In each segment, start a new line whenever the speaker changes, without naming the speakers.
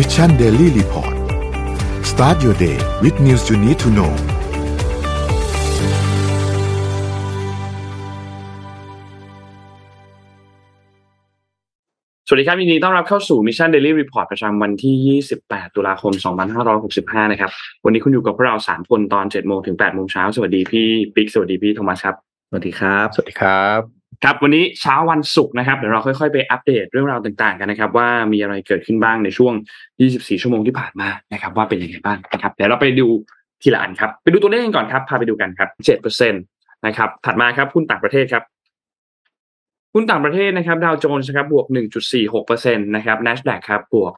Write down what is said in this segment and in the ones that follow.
Mission Daily Report start your day with news you need to know
สวัสดีครับยินดีต้อนรับเข้าสู่ Mission Daily Report ประจำวันที่ 28 ตุลาคม 2565 นะครับ วันนี้คุณอยู่กับพวกเรา 3 คนตอน 7 โมงถึง 8 โมงเช้า สวัสดีพี่ปิ๊ก สวัสดีพี่โทมัสครับ
สวัสดีครับ
สวัสดีครับ
ครับวันนี้เช้าวันศุกร์นะครับเดี๋ยวเราค่อยๆไปอัปเดตเรื่องราวต่างๆกันนะครับ ว่ามีอะไรเกิดขึ้นบ้างในช่วง 24 ชั่วโมงที่ผ่านมานะครับ ว่าเป็นยังไงบ้างนะครับเดี๋ยวเราไปดูทีละอันครับ ไปดูตัวเลขกันก่อนครับพาไปดูกันครับ7%นะครับถัดมาครับหุ้นต่างประเทศครับหุ้นต่างประเทศนะครับดาวโจนส์ครับบวก 1.46%นะครับ NASDAQ ครับบวก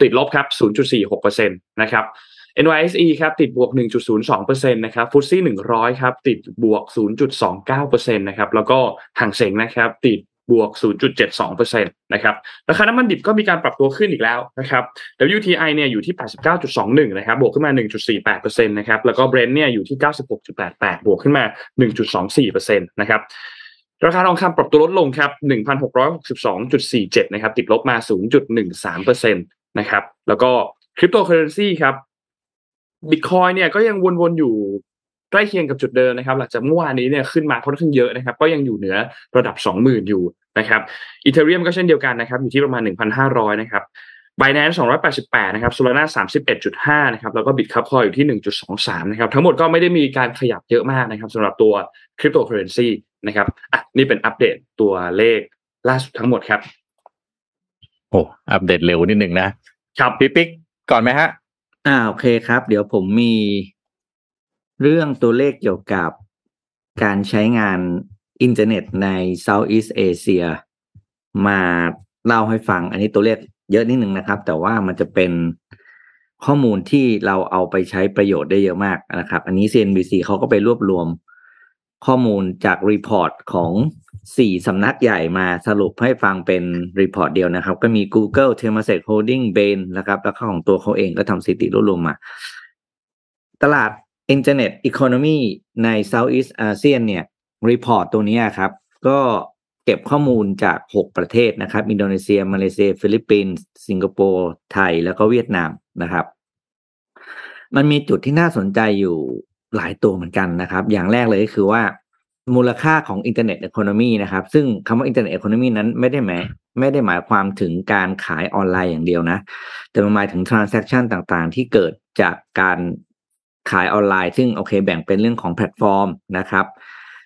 ติดลบครับ 0.46%นะครับ NYSE ครับติดบวก 1.02%นะครับฟุตซี่100 ครับติดบวก 0.29%นะครับแล้วก็ห่างเสงนะครับติดบวก 0.72%นะครับ ราคาน้ำมันดิบก็มีการปรับตัวขึ้นอีกแล้วนะครับ WTI เนี่ยอยู่ที่ 89.21 นะครับ บวกขึ้นมา 1.48%นะครับ แล้วก็ Brent เนี่ยอยู่ที่ 96.88 บวกขึ้นมา 1.24%นะครับ ราคาทองคำปรับตัวลดลงครับ 1,662.47 นะครับ ติดลบมา 0.13%นะครับ แล้วก็คริปโตเคอเรนซีครับ บิตคอยเนี่ยก็ยังวนๆอยู่ใกล้เคียงกับจุดเดิมนะครับ หลังจากเมื่อวานนี้เนี่ยขึ้นมาค่อนข้างเยอะนะครับ ก็ยังอยู่เหนือระดับ 20,000 อยู่นะครับอีเทเรียมก็เช่นเดียวกันนะครับ อยู่ที่ประมาณ 1,500 นะครับ b i n a n c e 288นะครับ Solana 31.5นะครับแล้วก็ Bitcup Coin อยู่ที่1.23นะครับทั้งหมดก็ไม่ได้มีการขยับเยอะมากนะครับสำหรับตัวคริปโตเคอเรนซีนะครับอะนี่เป็นอัปเดตตัวเลขล่าสุดทั้งหมดครับ
โอ้อัปเดตเร็วนิดหนึ่งนะครับพี่ปิ๊กก่อนไหมฮะ
อ่าโอเคครับ เดี๋ยวผมมีเรื่องตัวเลขเกี่ยวกับการใช้งานอินเทอร์เน็ตใน Southeast Asia มาเล่าให้ฟัง อันนี้ตัวเลขเยอะนิดหนึ่งนะครับ แต่ว่ามันจะเป็นข้อมูลที่เราเอาไปใช้ประโยชน์ได้เยอะมากนะครับ อันนี้ CNBC เขาก็ไปรวบรวมข้อมูลจาก report ของ สี่สำนักใหญ่มาสรุปให้ฟังเป็น report เดียวนะครับ ก็มี Google Temasek Holding Bain นะครับ แล้วก็ของตัวเขาเองก็ทำสถิติรวบรวมมา ตลาด internet economy ใน Southeast ASEAN เนี่ย report ตัวนี้ครับ ก็เก็บข้อมูลจาก 6 ประเทศนะครับ อินโดนีเซีย มาเลเซีย ฟิลิปปินส์ สิงคโปร์ ไทย แล้วก็เวียดนามนะครับ มันมีจุดที่น่าสนใจอยู่หลายตัวเหมือนกันนะครับ อย่างแรกเลยก็คือว่า มูลค่าของ internet economy นะครับ ซึ่งคำว่า internet economy นั้นไม่ได้หมายไม่ได้หมายความถึงการขายออนไลน์อย่างเดียวนะ แต่มันหมายถึงทราน s a c t ชันต่างๆ ที่เกิดจากการขายออนไลน์ ซึ่งโอเค แบ่งเป็นเรื่องของแพลตฟอร์มนะครับ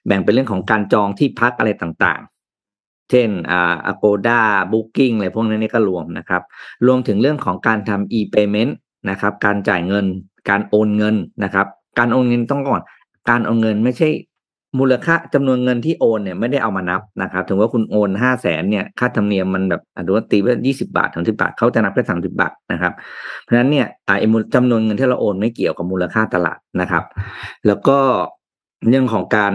แบ่งเป็นเรื่องของการจองที่พักอะไรต่างๆ เช่นอ่า Agoda Booking อะไรพวกนี้นี่ก็รวมนะครับ รวมถึงเรื่องของการทำ e-payment นะครับ การจ่ายเงิน การโอนเงินนะครับ การโอนเงินต้องก่อน การโอนเงินไม่ใช่ มูลค่าจำนวนเงินที่โอนเนี่ยไม่ได้เอามานับนะครับ ถึงว่าคุณโอนห้าแสนเนี่ยค่าธรรมเนียมมันแบบอะดูว่าตีว่ายี่สิบาทถึงสิบาทเขาจะนับแค่สามสิบาทนะครับ เพราะฉะนั้นเนี่ยอ่าจำนวนเงินที่เราโอนไม่เกี่ยวกับมูลค่าตลาดนะครับ แล้วก็เรื่องของการ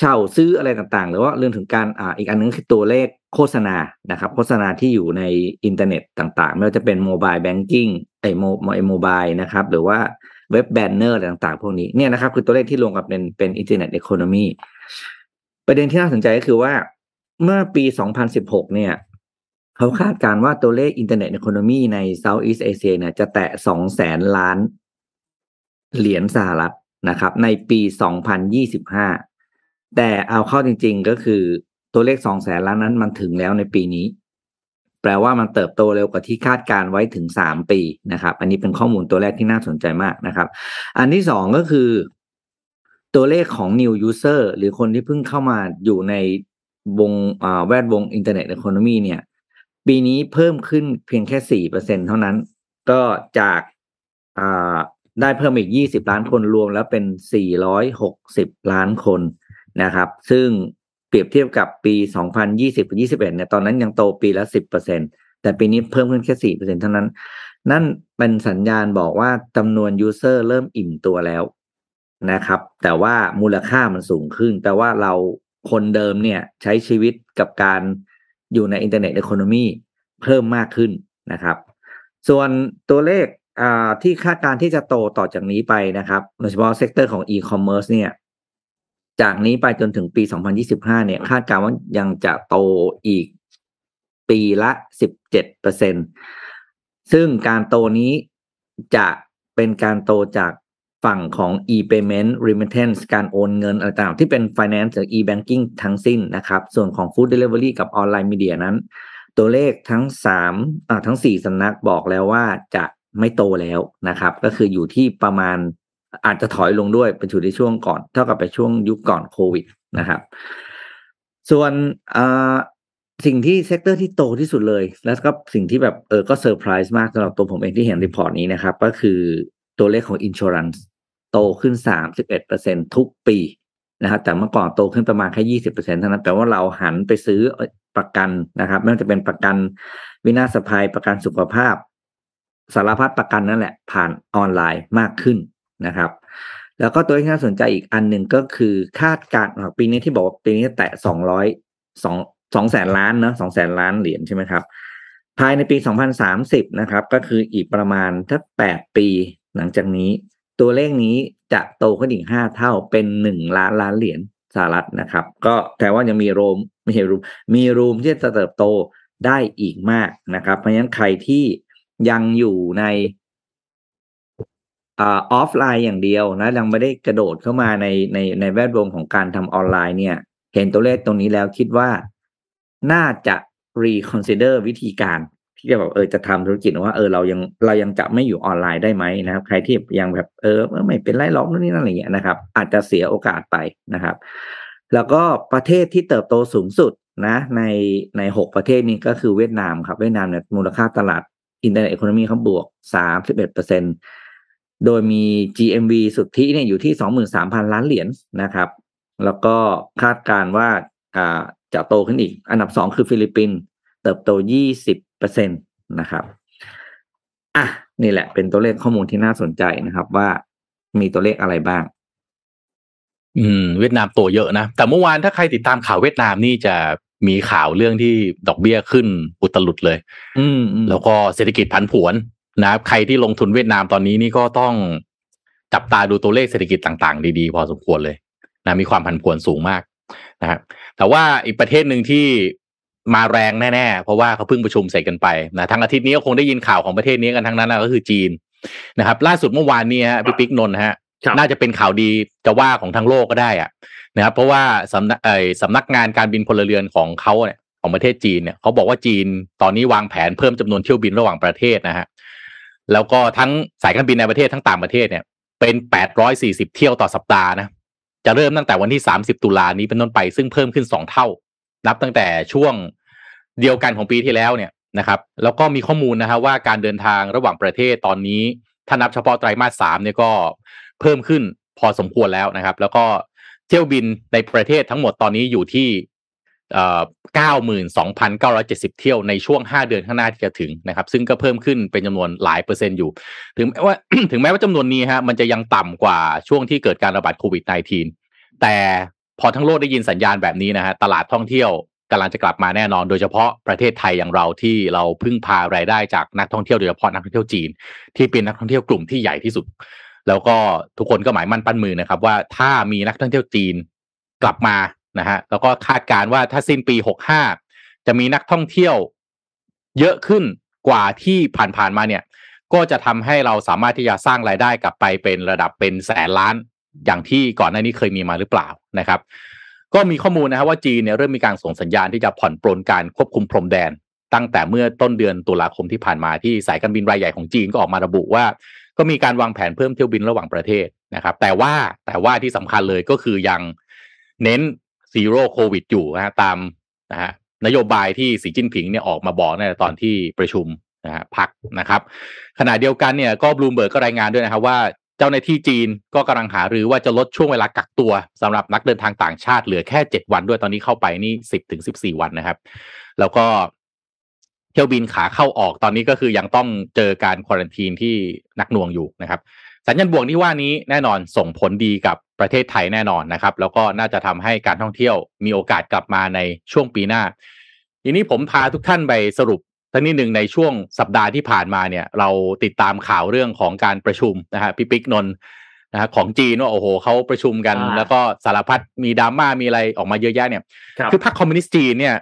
เช่าซื้ออะไรต่างๆ หรือว่าเรื่องถึงการอ่าอีกอันนึงคือตัวเลขโฆษณานะครับ โฆษณาที่อยู่ในอินเทอร์เน็ตต่างๆ ไม่ว่าจะเป็น mobile banking ไอ้โมไอ mobile นะครับ หรือว่า web banner อะไรต่างๆ พวกนี้เนี่ยนะครับ คือตัวเลขที่รวมกับเป็นเป็น internet economy ประเด็นที่น่าสนใจก็คือว่าเมื่อปี 2016 เนี่ย เขาคาดการณ์ว่าตัวเลขอินเทอร์เน็ตอีโคโนมีใน Southeast Asia เนี่ยจะแตะ 2 แสนล้าน เหรียญสหรัฐนะครับ ในปี 2025 แต่เอาเข้าจริงๆก็คือตัวเลข 2 แสนล้านนั้นมันถึงแล้วในปีนี้ แปลว่ามันเติบโตเร็วกว่าที่คาดการไว้ถึง 3 ปีนะครับ อันนี้เป็นข้อมูลตัวแรกที่น่าสนใจมากนะครับ อันที่สองก็คือ ตัวเลขของ new user หรือคนที่เพิ่งเข้ามาอยู่ในวงแวดวง internet economy เนี่ย ปีนี้เพิ่มขึ้นเพียงแค่สี่เปอร์เซ็นต์เท่านั้น ก็จากได้เพิ่มอีกยี่สิบล้านคนรวมแล้วเป็นสี่ร้อยหกสิบล้านคนนะครับ ซึ่ง เปรียบเทียบกับปีสองพันยี่สิบยี่สิบเนี่ยตอนนั้นยังโตปีละสิบเปอร์เซ็นต์แต่ปีนี้เพิ่มขึ้นแค่สี่เปอร์เซ็นต์เท่านั้น นั่นเป็นสัญญาณบอกว่าจำนวน user เริ่มอิ่มตัวแล้วนะครับ แต่ว่ามูลค่ามันสูงขึ้น แปลว่าเราคนเดิมเนี่ยใช้ชีวิตกับการอยู่ใน internet economy เพิ่มมากขึ้นนะครับ ส่วนตัวเลขที่คาดการณ์ที่จะโตต่อจากนี้ไปนะครับ โดยเฉพาะ sector ของอีคอมเมิร์ซเนี่ย จากนี้ไปจนถึงปี 2025 เนี่ย คาดการณ์ว่ายังจะโตอีกปีละ 17เปอร์เซ็นต์ซึ่งการโตนี้จะเป็นการโตจากฝั่งของ e-payment remittance การโอนเงินอะไรต่างๆที่เป็น finance หรือ e-banking ทั้งสิ้นนะครับ ส่วนของ food delivery กับ online media นั้น ตัวเลขทั้งสามอ่าทั้งสี่สำนักบอกแล้วว่าจะไม่โตแล้วนะครับ ก็คืออยู่ที่ประมาณ อาจจะถอยลงด้วยเป็นอยู่ในช่วงก่อน เท่ากับไปช่วงยุคก่อนโควิดนะครับ ส่วนอ่าสิ่งที่ sector ที่โตที่สุดเลย แล้วก็สิ่งที่แบบเออก็เซอร์ไพรส์มากสำหรับตัวผมเองที่เห็น report นี้นะครับ ก็คือตัวเลขของ Insurance โตขึ้น 31%ทุกปีนะครับแต่เมื่อก่อนโตขึ้นประมาณแค่20%เท่านั้นแปลว่าเราหันไปซื้อประกันนะครับ ไม่ว่าจะเป็นประกันวินาศภัยประกันสุขภาพ สารพัดประกันนั่นแหละ ผ่านออนไลน์มากขึ้น นะครับ แล้วก็ตัวที่น่าสนใจอีกอันหนึ่งก็คือคาดการณ์ปีนี้ที่บอกว่าปีนี้แตะสองร้อยสองสองแสนล้านเนาะสองแสนล้านเหรียญใช่ไหมครับ ภายในปีสองพันสามสิบนะครับ ก็คืออีกประมาณถ้าแปดปีหลังจากนี้ ตัวเลขนี้จะโตขึ้นอีกห้าเท่าเป็นหนึ่งล้านล้านเหรียญสหรัฐนะครับ ก็แต่ว่ายังมีโรมไม่ใช่รูมมีรูมที่จะเติบโตได้อีกมากนะครับ เพราะฉะนั้นใครที่ยังอยู่ใน ออฟไลน์อย่างเดียวนะยังไม่ได้กระโดดเข้ามาในในในแวดวงของการทำออนไลน์เนี่ย เห็นตัวเลขตรงนี้แล้วคิดว่าน่าจะ reconsider วิธีการ ที่จะแบบเออจะทำธุรกิจว่าเออเรายังเรายังจะไม่อยู่ออนไลน์ได้ไหมนะครับ ใครที่ยังแบบเออไม่เป็นไรล็อกนู่นนี่นั่นอะไรเงี้ยนะครับ อาจจะเสียโอกาสไปนะครับ แล้วก็ประเทศที่เติบโตสูงสุดนะในในหกประเทศนี้ก็คือเวียดนามครับเวียดนามเนี่ยมูลค่าตลาดอินเทอร์เน็ตอีโคโนมีเขาบวกสามสิบเอ็ดเปอร์เซ็น โดยมี GMV สุทธิเนี่ยอยู่ที่สองหมื่นสามพันล้านเหรียญนะครับ แล้วก็คาดการณ์ว่าอ่าจะโตขึ้นอีก อันดับสองคือฟิลิปปินส์เติบโตยี่สิบเปอร์เซ็นต์นะครับอะนี่แหละเป็นตัวเลขข้อมูลที่น่าสนใจนะครับ ว่ามีตัวเลขอะไรบ้าง
อืม เวียดนามโตเยอะนะ แต่เมื่อวานถ้าใครติดตามข่าวเวียดนามนี่จะมีข่าวเรื่องที่ดอกเบี้ยขึ้นอุตลุดเลย
อืม
แล้วก็เศรษฐกิจผันผวน นะครับใครที่ลงทุนเวียดนามตอนนี้นี่ก็ต้องจับตาดูตัวเลขเศรษฐกิจต่างๆ ดีๆ พอสมควรเลยนะมีความผันผวนสูงมากนะครับแต่ว่าอีกประเทศหนึ่งที่มาแรงแน่ๆ เพราะว่าเขาเพิ่งประชุมเสร็จกันไปนะทั้งอาทิตย์นี้ก็คงได้ยินข่าวของประเทศนี้กันทั้งนั้นนะก็คือจีนนะครับ ล่าสุดเมื่อวานนี้ฮะพี่ปิ๊กนนท์ฮะน่าจะเป็นข่าวดีจะว่าของทั้งโลกก็ได้อะนะครับ เพราะว่าสำนักเออสำนักงานการบินพลเรือนของเขาเนี่ยของประเทศจีนเนี่ยเขาบอกว่าจีนตอนนี้วางแผนเพิ่มจำนวนเที่ยวบินระหว่างประเทศนะฮะ แล้วก็ทั้งสายการบินในประเทศทั้งต่างประเทศเนี่ย เป็นแปดร้อยสี่สิบเที่ยวต่อสัปดาห์นะจะเริ่มตั้งแต่วันที่สามสิบตุลานี้เป็นต้นไปซึ่งเพิ่มขึ้นสองเท่า นับตั้งแต่ช่วงเดียวกันของปีที่แล้วเนี่ยนะครับ แล้วก็มีข้อมูลนะฮะว่าการเดินทางระหว่างประเทศตอนนี้ ถ้านับเฉพาะไตรมาสสามเนี่ยก็เพิ่มขึ้นพอสมควรแล้วนะครับ แล้วก็เที่ยวบินในประเทศทั้งหมดตอนนี้อยู่ที่ เก้าหมื่นสองพันเที่ยวในช่วงห้าเดือนข้างหน้าที่จะถึงนะครับ ซึ่งก็เพิ่มขึ้นเป็นจำนวนหลายเปอร์เซ็นต์อยู่ ถึงแม้ว่าถึงแม้ว่าจำนวนนี้ฮะมันจะยังต่ำกว่าช่วงที่เกิดการระบาดโควิด -19 แต่พอทั้งโลกได้ยินสัญญาณแบบนี้นะฮะตลาดท่องเที่ยวกำลังจะกลับมาแน่นอน โดยเฉพาะประเทศไทยอย่างเราที่เราพึ่งพารายได้จากนักท่องเที่ยวโดยเฉพาะนักท่องเที่ยวจีน ที่เป็นนักท่องเที่ยวกลุ่มที่ใหญ่ที่สุด แล้วก็ทุกคนก็หมายมั่นปั้นมือนะครับ ว่าถ้ามีนักท่องเที่ยวจีนกลับมา นะฮะแล้วก็คาดการว่าถ้าสิ้นปีหกห้าจะมีนักท่องเที่ยวเยอะขึ้นกว่าที่ผ่านๆมาเนี่ย ก็จะทำให้เราสามารถที่จะสร้างรายได้กลับไปเป็นระดับเป็นแสนล้านอย่างที่ก่อนหน้านี้เคยมีมาหรือเปล่านะครับ ก็มีข้อมูลนะครับว่าจีนเนี่ยเริ่มมีการส่งสัญญาณที่จะผ่อนปลนการควบคุมพรมแดน ตั้งแต่เมื่อต้นเดือนตุลาคมที่ผ่านมาที่สายการบินรายใหญ่ของจีนก็ออกมาระบุว่า ก็มีการวางแผนเพิ่มเที่ยวบินระหว่างประเทศนะครับ แต่ว่าแต่ว่าที่สำคัญเลยก็คือยังเน้น ซีโร่โควิดอยู่นะตามนะฮะนโยบายที่สีจิ้นผิงเนี่ยออกมาบอกในตอนที่ประชุมนะฮะพักนะครับ ขณะเดียวกันเนี่ยก็บลูมเบิร์กก็รายงานด้วยนะครับว่าเจ้าหน้าที่จีนก็กำลังหาหรือว่าจะลดช่วงเวลากักตัวสำหรับนักเดินทางต่างชาติเหลือแค่เจ็ดวันด้วยตอนนี้เข้าไปนี่สิบถึงสิบสี่วันนะครับ แล้วก็เที่ยวบินขาเข้าออกตอนนี้ก็คือยังต้องเจอการควอรันทีนที่นักหน่วงอยู่นะครับ สัญญาณบวกที่ว่านี้แน่นอนส่งผลดีกับประเทศไทยแน่นอนนะครับ แล้วก็น่าจะทำให้การท่องเที่ยวมีโอกาสกลับมาในช่วงปีหน้า ทีนี้ผมพาทุกท่านไปสรุปทั้งนี้หนึ่งในช่วงสัปดาห์ที่ผ่านมาเนี่ย เราติดตามข่าวเรื่องของการประชุมนะฮะพี่ปิ๊กนนท์นะฮะของจีนว่าโอ้โหเขาประชุมกัน แล้วก็สารพัดมีดราม่ามีอะไรออกมาเยอะแยะเนี่ยคือพรรคคอมมิวนิสต์จีนเนี่ย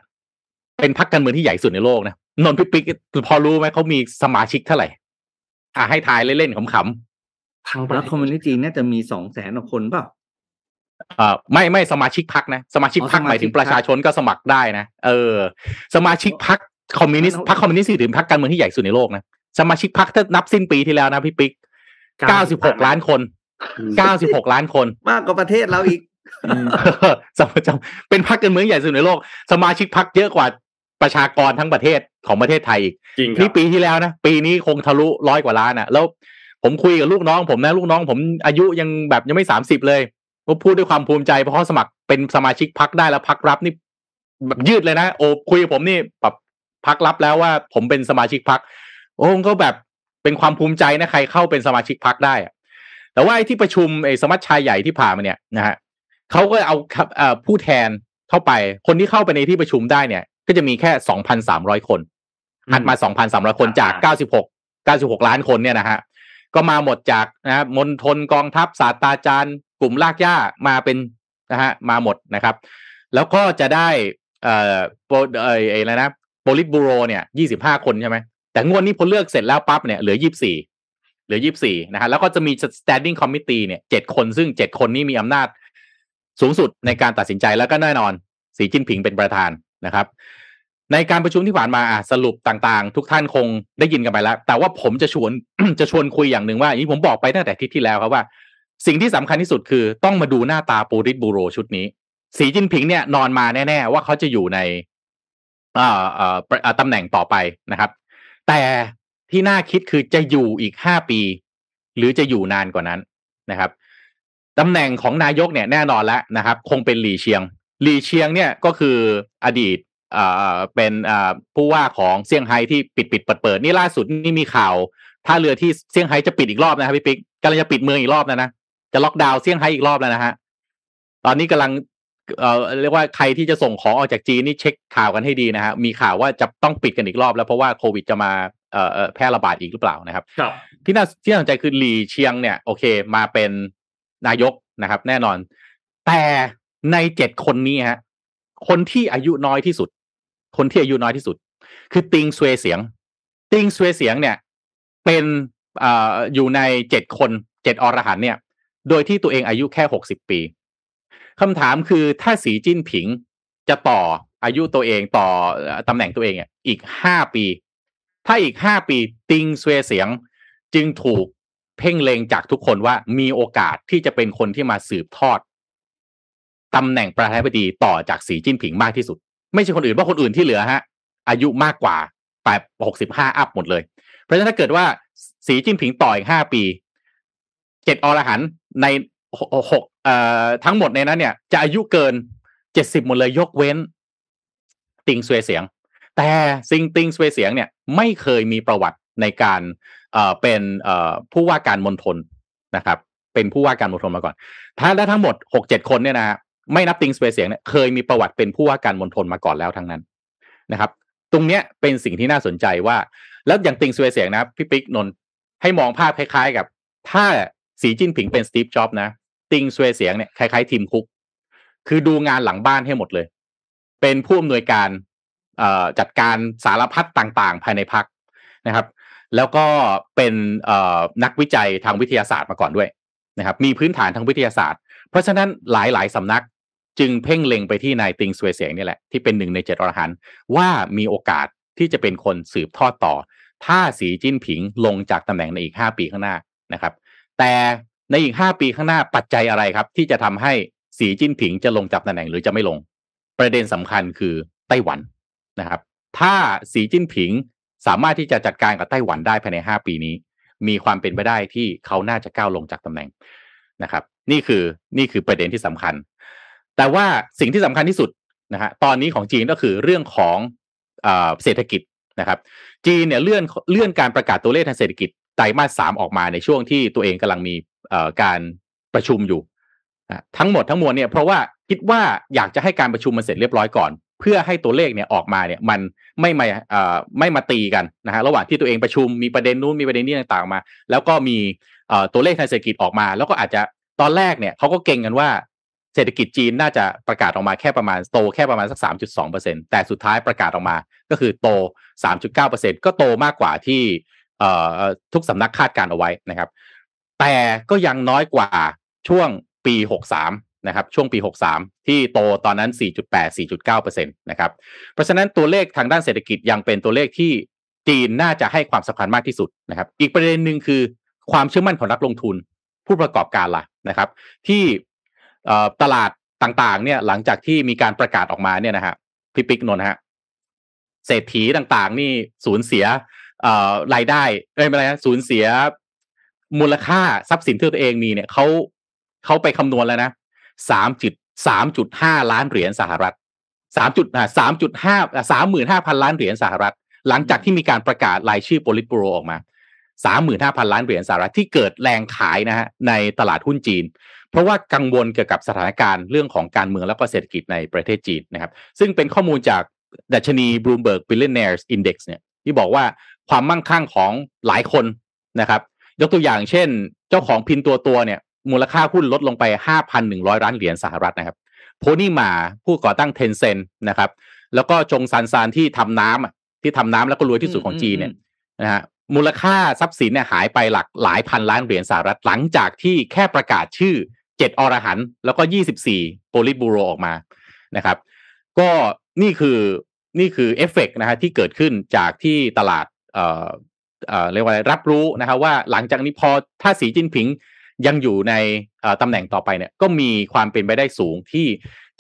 เป็นพรรคการเมืองที่ใหญ่สุดในโลกนะนนท์พี่ปิ๊กพอรู้ไหมเขามีสมาชิกเท่าไหร่อะให้ทายเล่นๆขำ
ทั้งประเท
ศแล้ว
community
น่าจะมีสองแสนกว่าคนเปล่า
ๆเอ่อไม่ไม่สมาชิกพรรคนะ สมาชิก
อ๋อ
พรรค
สมาชิก
หมายถึง
พรรค
ประชาชนก็สมัครได้นะเออ สมาชิกพรรคคอมมิวนิสต์
เอา
พรรคคอมมิวนิสต์ถือเป็นพรรคการเมืองที่ใหญ่สุดในโลกนะสมาชิกพรรคถ้านับสิ้นปีที่แล้วนะพี่ปิ๊กเก้าสิบหกล้านคนเก้าสิบหกล้านคน
มากกว่าประเทศเราอีก
สมาชิกเป็นพรรคการเมืองใหญ่สุดในโลก สมาชิกพรรคเยอะกว่าประชากรทั้งประเทศของประเทศไทยอีก
จริงครั
นี่
บ
ปีที่แล้วนะ ปีนี้คงทะลุร้อยกว่าล้านอะ แล้ว ผมคุยกับลูกน้อง ผมนะลูกน้อง ผมอายุยังแบบยังไม่สามสิบเลยก็พูดด้วยความภูมิใจเพราะเขาสมัครเป็นสมาชิกพักได้แล้วพักรับนี่แบบยืดเลยนะ โอ้คุยกับผมนี่แบบพักรับแล้วว่า ผมเป็นสมาชิกพักโอ้ก็แบบเป็นความภูมิใจนะใครเข้าเป็นสมาชิกพักได้อะแต่ว่าไอ้ที่ประชุมไอ้สมัชชาใหญ่ที่ผ่านมาเนี่ยนะฮะเขาก็เอาครับเอ่อผู้แทนเข้าไป คนที่เข้าไปในที่ประชุมได้เนี่ย ก็จะมีแค่สองพันสามร้อยคนหัดมา2,300คนจาก96 96ล้านคนเนี่ยนะฮะ ก็มาหมดจากนะมณฑลกองทัพศาสตราจารย์ กลุ่มลากย่ามาเป็นนะฮะมาหมดนะครับ แล้วก็จะได้เอ่อโปรเอ่อไอ้อะไรนะโปลิตบูโรเนี่ย25คนใช่ไหมแต่งวดนี้พอเลือกเสร็จแล้วปั๊บเนี่ยเหลือ24เหลือ24นะฮะแล้วก็จะมี standing committee เนี่ย7คนซึ่ง7คนนี้มีอำนาจสูงสุดในการตัดสินใจแล้วก็แน่นอน สีจิ้นผิงเป็นประธานนะครับ ในการประชุมที่ผ่านมาสรุปต่างๆ ทุกท่านคงได้ยินกันไปแล้ว แต่ว่าผมจะชวนจะชวนคุยอย่างหนึ่งว่าอย่างนี้ผมบอกไปตั้งแต่ทิตย์ที่แล้วครับว่า สิ่งที่สำคัญที่สุดคือต้องมาดูหน้าตาโปลิตบูโรชุดนี้ สีจิ้นผิงเนี่ยนอนมาแน่ ๆ ว่าเขาจะอยู่ในอ่อเอ่อประเอ่อตำแหน่งต่อไปนะครับ แต่ที่น่าคิดคือจะอยู่อีกห้าปี หรือจะอยู่นานกว่านั้นนะครับตำแหน่งของนายกเนี่ยแน่นอนแล้วนะครับ คงเป็นหลี่เชียงหลี่เชียงเนี่ยก็คืออดีต อ่อเป็นเอ่อผู้ว่าของเซี่ยงไฮ้ที่ปิดปิดเปิดเปิดนี่ล่าสุดนี่มีข่าวท่าเรือที่เซี่ยงไฮ้จะปิดอีกรอบนะครับพี่ปิ๊กกำลังจะปิดเมืองอีกรอบแล้วนะจะล็อกดาวน์เซี่ยงไฮ้อีกรอบแล้วนะฮะตอนนี้กำลังเอ่อเรียกว่าใครที่จะส่งของออกจากจีนนี่เช็คข่าวกันให้ดีนะฮะมีข่าวว่าจะต้องปิดกันอีกรอบแล้วเพราะว่าโควิดจะมาเอ่อเอ่อแพร่ระบาดอีกหรือเปล่านะครับ
ครับ
ที่น่าที่น่าสนใจคือหลีเชียงเนี่ยโอเค มาเป็นนายกนะครับ แน่นอน แต่ในเจ็ดคนนี้ฮะคนที่อายุน้อยที่สุด คนที่อายุน้อยที่สุด คือติงซวยเสียง ติงซวยเสียงเนี่ย เป็นออยู่ในเจ็ดคนเจ็ดอรหันเนี่ย โดยที่ตัวเองอายุแค่หกสิบปีคำถามคือถ้าสีจิ้นผิงจะต่ออายุตัวเองต่อตำแหน่งตัวเองอีกห้าปี ถ้าอีกห้าปีติงซวยเสียงจึงถูกเพ่งเลงจากทุกคนว่ามีโอกาสที่จะเป็นคนที่มาสืบทอดตำแหน่งประธานาธิบดีต่อจากสีจิ้นผิงมากที่สุด ไม่ใช่คนอื่นเพราะคนอื่นที่เหลือฮะ อายุมากกว่าแปดหกสิบห้าอัพหมดเลย เพราะฉะนั้นถ้าเกิดว่าสีจิ้นผิงต่ออีกห้าปีเจ็ดอรหันในหกเอ่อทั้งหมดในนั้นเนี่ย จะอายุเกินเจ็ดสิบหมดเลยยกเว้น ติงซวยเสียง แต่ซิงติงสเวเสียงเนี่ย ไม่เคยมีประวัติในการเอ่อเป็นเอ่อผู้ว่าการมณฑลนะครับ เป็นผู้ว่าการมณฑลมาก่อนถ้าได้ทั้งหมดหกเจ็ดคนเนี่ยนะฮะ ไม่นับติงสเวเสียงเนี่ยเคยมีประวัติเป็นผู้ว่าการมณฑลมาก่อนแล้วทั้งนั้นนะครับ ตรงเนี้ยเป็นสิ่งที่น่าสนใจว่า แล้วอย่างติงสเวเสียงนะพี่ปิ๊กนนท์ให้มองภาพคล้ายๆกับ ถ้าสีจิ้นผิงเป็นสตีฟจ็อบนะ ติงสเวเสียงเนี่ยคล้ายๆทีมคุก คือดูงานหลังบ้านให้หมดเลย เป็นผู้อำนวยการจัดการสารพัดต่างๆ ภายในพักนะครับ แล้วก็เป็นนักวิจัยทางวิทยาศาสตร์มาก่อนด้วยนะครับ มีพื้นฐานทางวิทยาศาสตร์ เพราะฉะนั้นหลายๆสำนัก จึงเพ่งเล็งไปที่นายติงสเวเสียงนี่แหละ ที่เป็นหนึ่งในเจ็ดอรหันต์ว่ามีโอกาสที่จะเป็นคนสืบทอดต่อ ถ้าสีจิ้นผิงลงจากตำแหน่งในอีกห้าปีข้างหน้านะครับ แต่ในอีกห้าปีข้างหน้าปัจจัยอะไรครับ ที่จะทำให้สีจิ้นผิงจะลงจากตำแหน่งหรือจะไม่ลง ประเด็นสำคัญคือไต้หวันนะครับ ถ้าสีจิ้นผิงสามารถที่จะจัดการกับไต้หวันได้ภายใน 5 ปีนี้ มีความเป็นไปได้ที่เขาน่าจะก้าวลงจากตำแหน่งนะครับ นี่คือนี่คือประเด็นที่สำคัญ แต่ว่าสิ่งที่สำคัญที่สุดนะฮะตอนนี้ของจีนก็คือเรื่องของเศรษฐกิจนะครับ จีนเนี่ยเลื่อนเลื่อนการประกาศตัวเลขทางเศรษฐกิจไตรมาสสามออกมาในช่วงที่ตัวเองกำลังมีการประชุมอยู่ทั้งหมดทั้งมวลเนี่ยเพราะว่าคิดว่าอยากจะให้การประชุมมันเสร็จเรียบร้อยก่อน เพื่อให้ตัวเลขเนี่ยออกมาเนี่ยมันไม่มาไม่มาตีกันนะฮะระหว่างที่ตัวเองประชุมมีประเด็นนู้นมีประเด็นนี้ต่างๆมา แล้วก็มีตัวเลขทางเศรษฐกิจออกมา แล้วก็อาจจะตอนแรกเนี่ยเขาก็เก่งกันว่า เศรษฐกิจจีนน่าจะประกาศออกมาแค่ประมาณโตแค่ประมาณสัก 3.2%แต่สุดท้ายประกาศออกมาก็คือโต 3.9%ก็โตมากกว่าที่ทุกสำนักคาดการเอาไว้นะครับ แต่ก็ยังน้อยกว่าช่วงปี 63 นะครับ ช่วงปี 63 ที่โตตอนนั้น 4.8 4.9%นะครับ เพราะฉะนั้นตัวเลขทางด้านเศรษฐกิจยังเป็นตัวเลขที่จีนน่าจะให้ความสำคัญมากที่สุดนะครับ อีกประเด็นหนึ่งคือความเชื่อมั่นของนักลงทุนผู้ประกอบการล่ะนะครับ ที่ ตลาดต่างๆ เนี่ยหลังจากที่มีการประกาศออกมาเนี่ยนะฮะพี่ปิ๊กนนท์ฮะเศรษฐีต่างๆ นี่สูญเสียรายได้เอ้ยอะไรนะสูญเสียมูลค่าทรัพย์สินที่ตัวเองมีเนี่ยเขาเขาไปคำนวณแล้วนะสามจุดสามจุดห้าล้านเหรียญสหรัฐสามจุดสามจุดห้าสามหมื่นห้าพันล้านเหรียญสหรัฐ หลังจากที่มีการประกาศรายชื่อโพลิตบูโรออกมาสามหมื่นห้าพันล้านเหรียญสหรัฐที่เกิดแรงขายนะฮะในตลาดหุ้นจีน เพราะว่ากังวลเกี่ยวกับสถานการณ์เรื่องของการเมืองแล้วก็เศรษฐกิจในประเทศจีนนะครับ ซึ่งเป็นข้อมูลจากดัชนี Bloomberg Billionaires Index เนี่ยที่บอกว่าความมั่งคั่งของหลายคนนะครับ ยกตัวอย่างเช่น เจ้าของพินตัวตัวเนี่ย มูลค่าหุ้นลดลงไป 5,100 ล้านเหรียญสหรัฐนะครับ โพนี่มาผู้ก่อตั้งเทนเซนนะครับ แล้วก็จงซานซานที่ทำน้ำที่ทำน้ำแล้วก็รวยที่สุดของจีนเนี่ยนะฮะมูลค่าทรัพย์สินเนี่ยหายไปหลักหลายพันล้านเหรียญสหรัฐหลังจากที่แค่ประกาศชื่อ เจ็ดอรหันแล้วก็ยี่สิบสี่โพลิบูโรออกมานะครับ ก็นี่คือนี่คือเอฟเฟกนะฮะที่เกิดขึ้นจากที่ตลาดเอ่อเอ่อเรียกว่ารับรู้นะครับว่าหลังจากนี้พอถ้าสีจิ้นผิงยังอยู่ในตำแหน่งต่อไปเนี่ยก็มีความเป็นไปได้สูงที่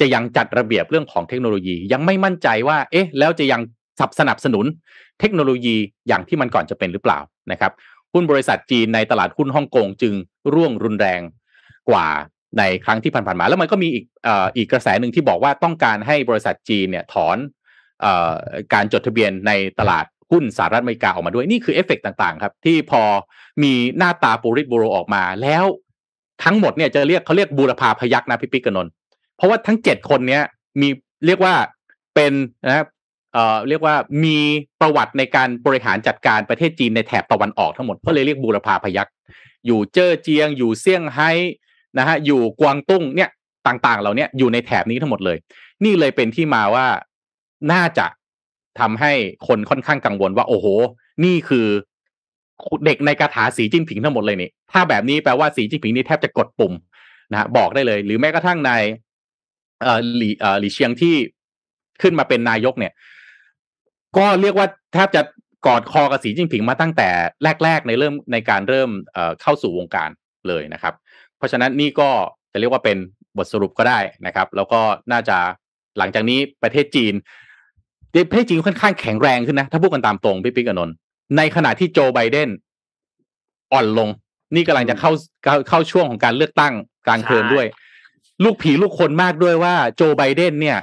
จะยังจัดระเบียบเรื่องของเทคโนโลยี ยังไม่มั่นใจว่า เอ๊ะ แล้วจะยังสนับสนุนเทคโนโลยีอย่างที่มันก่อนจะเป็นหรือเปล่านะครับหุ้นบริษัทจีนในตลาดหุ้นฮ่องกงจึงร่วงรุนแรง กว่าในครั้งที่ผ่านๆมา แล้วมันก็มีอีกออีกกระแสหนึ่งที่บอกว่าต้องการให้บริษัทจีนเนี่ยถอนอการจดทะเบียนในตลาดหุ้นสหรัฐอเมริกาออกมาด้วยนี่คือเอฟเฟกต่างๆ ครับ ที่พอมีหน้าตาโปริตบูโรออกมา แล้วทั้งหมดเนี่ยจะเรียกเขาเรียกบูรพาพยักนะพี่ปิ๊กกนนเพราะว่าทั้งเจ็ดคนเนี้ยมีเรียกว่าเป็นนะเอ่อเรียกว่ามีประวัติในการบริหารจัดการประเทศจีนในแถบตะวันออกทั้งหมดก็เลยเรียกบูรพาพยักอยู่เจ้อเจียงอยู่เซี่ยงไฮ้ นะฮะอยู่กวางตุ้งเนี่ยต่างๆ เหล่านี้อยู่ในแถบนี้ทั้งหมดเลย นี่เลยเป็นที่มาว่าน่าจะทำให้คนค่อนข้างกังวลว่า โอ้โห นี่คือเด็กในคาถาสีจิ้นผิงทั้งหมดเลยนี่ ถ้าแบบนี้แปลว่าสีจิ้นผิงนี่แทบจะกดปุ่มนะฮะบอกได้เลย หรือแม้กระทั่งในเอ่อหลีเอ่อหลี่เชียงที่ขึ้นมาเป็นนายกเนี่ย ก็เรียกว่าแทบจะกอดคอกับสีจิ้นผิงมาตั้งแต่แรก ๆ ในเริ่มในการเริ่มเข้าสู่วงการเลยนะครับ ราะฉะนั้นนี่ก็จะเรียกว่าเป็นบทสรุปก็ได้นะครับ แล้วก็น่าจะหลังจากนี้ประเทศจีนประเทศจีนค่อนข้างแข็งแรงขึ้นนะ ถ้าพูดกันตามตรงพี่ปิ๊กอนนท์ในขณะที่โจไบเดนอ่อนลง นี่กำลังจะเข้าเข้าช่วงของการเลือกตั้งกลางเทอมด้วย ลูกผีลูกคนมากด้วยว่าโจไบเดนเนี่ย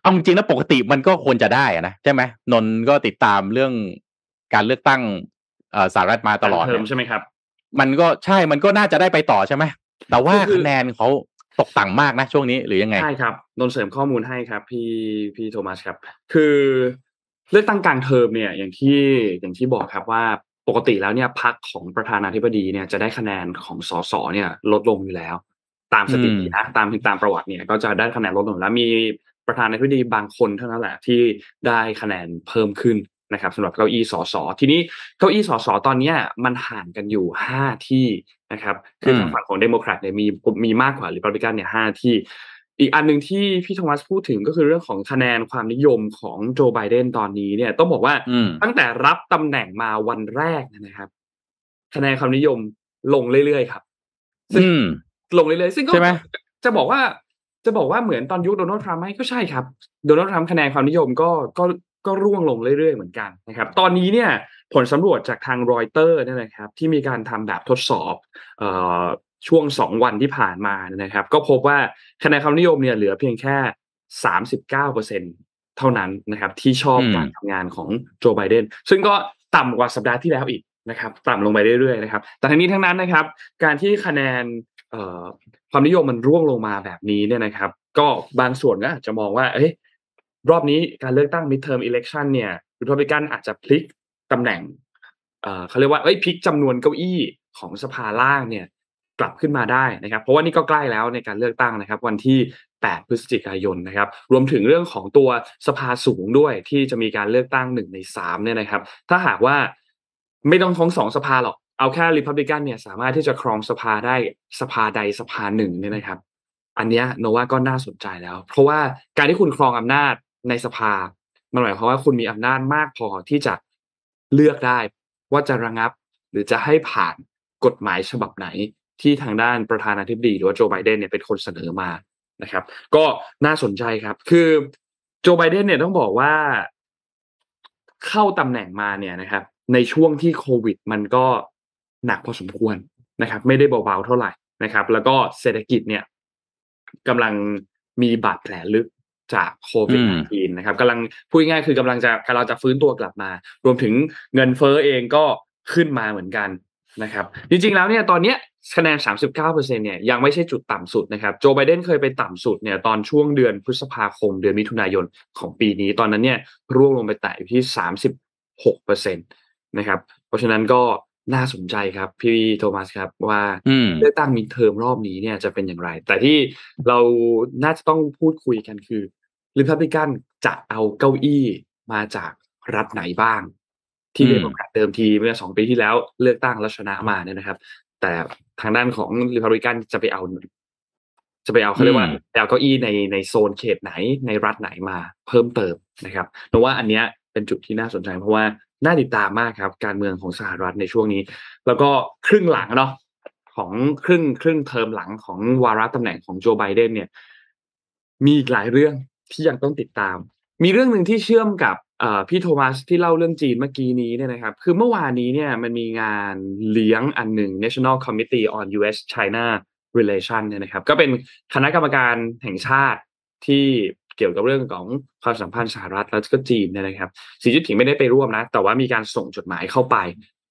เอาจริงแล้วปกติมันก็ควรจะได้นะใช่ไหมนนก็ติดตามเรื่องการเลือกตั้งสหรัฐมาตลอด
ใช่ไหมครับ
มันก็ใช่มันก็น่าจะได้ไปต่อใช่ไหมแต่ว่าคะแนนเขาตกต่ำมากนะช่วงนี้หรือยังไง
ใช่ครับนนเสริมข้อมูลให้ครับ พี่พี่โทมัสครับ คือเลือกตั้งกลางเทอมเนี่ย อย่างที่อย่างที่บอกครับว่าปกติแล้วเนี่ยพักของประธานาธิบดีเนี่ยจะได้คะแนนของสสเนี่ยลดลงอยู่แล้ว ตามสถิตินะตามตามประวัติเนี่ย ก็จะได้คะแนนลดลงแล้วมีประธานาธิบดีบางคนเท่านั้นแหละที่ได้คะแนนเพิ่มขึ้น นะครับสำหรับเก้าอี้สสทีนี้เก้าอี้สสตอนเนี้ยมันห่างกันอยู่ห้าที่นะครับคือทางฝั่งของเดโมแครตเนี่ยมีมีมากกว่าหรือรีพับลิกันเนี่ยห้าที่ อีกอันหนึ่งที่พี่โทมัสพูดถึงก็คือเรื่องของคะแนนความนิยมของโจไบเดนตอนนี้เนี่ยต้องบอกว่าตั้งแต่รับตำแหน่งมาวันแรกนะครับ คะแนนความนิยมลงเรื่อยๆครับซึ่งลงเรื่อยๆซึ่งก็จะบอกว่าจะบอกว่าเหมือนตอนยุคโดนัลด์ทรัมป์ไหมก็ใช่ครับโดนัลด์ทรัมป์คะแนนความนิยมก็ก็ ก็ร่วงลงเรื่อยๆเหมือนกันนะครับตอนนี้เนี่ยผลสำรวจจากทางรอยเตอร์เนี่ยนะครับที่มีการทำแบบทดสอบเอ่อช่วงสองวันที่ผ่านมานะครับ ก็พบว่าคะแนนความนิยมเนี่ยเหลือเพียงแค่สามสิบเก้าเปอร์เซ็นเท่านั้นนะครับที่ชอบการทำงานของโจไบเดนซึ่งก็ต่ำกว่าสัปดาห์ที่แล้วอีกนะครับต่ำลงไปเรื่อยๆนะครับ แต่ทั้งนี้ทั้งนั้นนะครับ การที่คะแนนความนิยมมันร่วงลงมาแบบนี้เนี่ยนะครับ ก็บางส่วนก็อาจจะมองว่าเอ้ย รอบนี้การเลือกตั้ง midterm election เนี่ยรีพับลิกันอาจจะพลิกตำแหน่งเขาเรียกว่าเอ้ยพลิกจำนวนเก้าอี้ของสภาล่างเนี่ยกลับขึ้นมาได้นะครับ เพราะว่านี่ก็ใกล้แล้วในการเลือกตั้งนะครับ วันที่ 8 พฤศจิกายนนะครับ รวมถึงเรื่องของตัวสภาสูงด้วยที่จะมีการเลือกตั้งหนึ่งในสามเนี่ยนะครับ ถ้าหากว่าไม่ต้องทั้งสองสภาหรอกเอาแค่ริพับลิกันเนี่ยสามารถที่จะครองสภาได้สภาใดสภาหนึ่งเนี่ยนะครับ อันเนี้ยโนว่าก็น่าสนใจแล้ว เพราะว่าการที่คุณครองอำนาจ ในสภา มันหมายความว่าคุณมีอำนาจมากพอที่จะเลือกได้ว่าจะระงับ หรือจะให้ผ่านกฎหมายฉบับไหนที่ทางด้านประธานาธิบดีหรือว่าโจไบเดนเนี่ยเป็นคนเสนอมานะครับ ก็น่าสนใจครับ คือโจไบเดนเนี่ยต้องบอกว่าเข้าตำแหน่งมาเนี่ยนะครับ ในช่วงที่โควิด มันก็หนักพอสมควรนะครับ ไม่ได้เบาๆเท่าไหร่นะครับ แล้วก็เศรษฐกิจเนี่ยกำลังมีบาดแผลลึก จากโควิด -19 นะครับกำลังพูดง่ายๆคือกำลังจะกำลังจะฟื้นตัวกลับมา รวมถึงเงินเฟ้อเองก็ขึ้นมาเหมือนกันนะครับ จริงๆแล้วเนี่ยตอนเนี้ยคะแนน 39%เนี่ยยังไม่ใช่จุดต่ำสุดนะครับ โจไบเดนเคยไปต่ำสุดเนี่ยตอนช่วงเดือนพฤษภาคมเดือนมิถุนายนของปีนี้ ตอนนั้นเนี่ยร่วงลงไปแตะอยู่ที่ 36%นะครับ เพราะฉะนั้นก็ น่าสนใจครับ พี่โทมัสครับว่าเลือกตั้ง midterm รอบนี้เนี่ยจะเป็นอย่างไร แต่ที่เราน่าจะต้องพูดคุยกันคือริพับลิกันจะเอาเก้าอี้มาจากรัฐไหนบ้าง ที่เดโมแครตเดิมทีเมื่อสองปีที่แล้วเลือกตั้งแล้วชนะมาเนี่ยนะครับ แต่ทางด้านของริพับลิกันจะไปเอา จะไปเอาเขาเรียกว่าเอาเก้าอี้ในในโซนเขตไหนในรัฐไหนมาเพิ่มเติมนะครับเพราะว่าอันเนี้ยเป็นจุดที่น่าสนใจเพราะว่า น่าติดตามมากครับ การเมืองของสหรัฐในช่วงนี้ แล้วก็ครึ่งหลังเนาะของครึ่งครึ่งเทอมหลังของวาระตำแหน่งของโจไบเดนเนี่ย มีอีกหลายเรื่องที่ยังต้องติดตาม มีเรื่องหนึ่งที่เชื่อมกับพี่โทมัสที่เล่าเรื่องจีนเมื่อกี้นี้เนี่ยนะครับ คือเมื่อวานนี้เนี่ยมันมีงานเลี้ยงอันหนึ่ง National Committee on U.S. China Relation เนี่ยนะครับ ก็เป็นคณะกรรมการแห่งชาติที่ เกี่ยวกับเรื่องของความสัมพันธ์สหรัฐแล้วก็จีนเนี่ยนะครับสีจิ้นผิงไม่ได้ไปร่วมนะ แต่ว่ามีการส่งจดหมายเข้าไป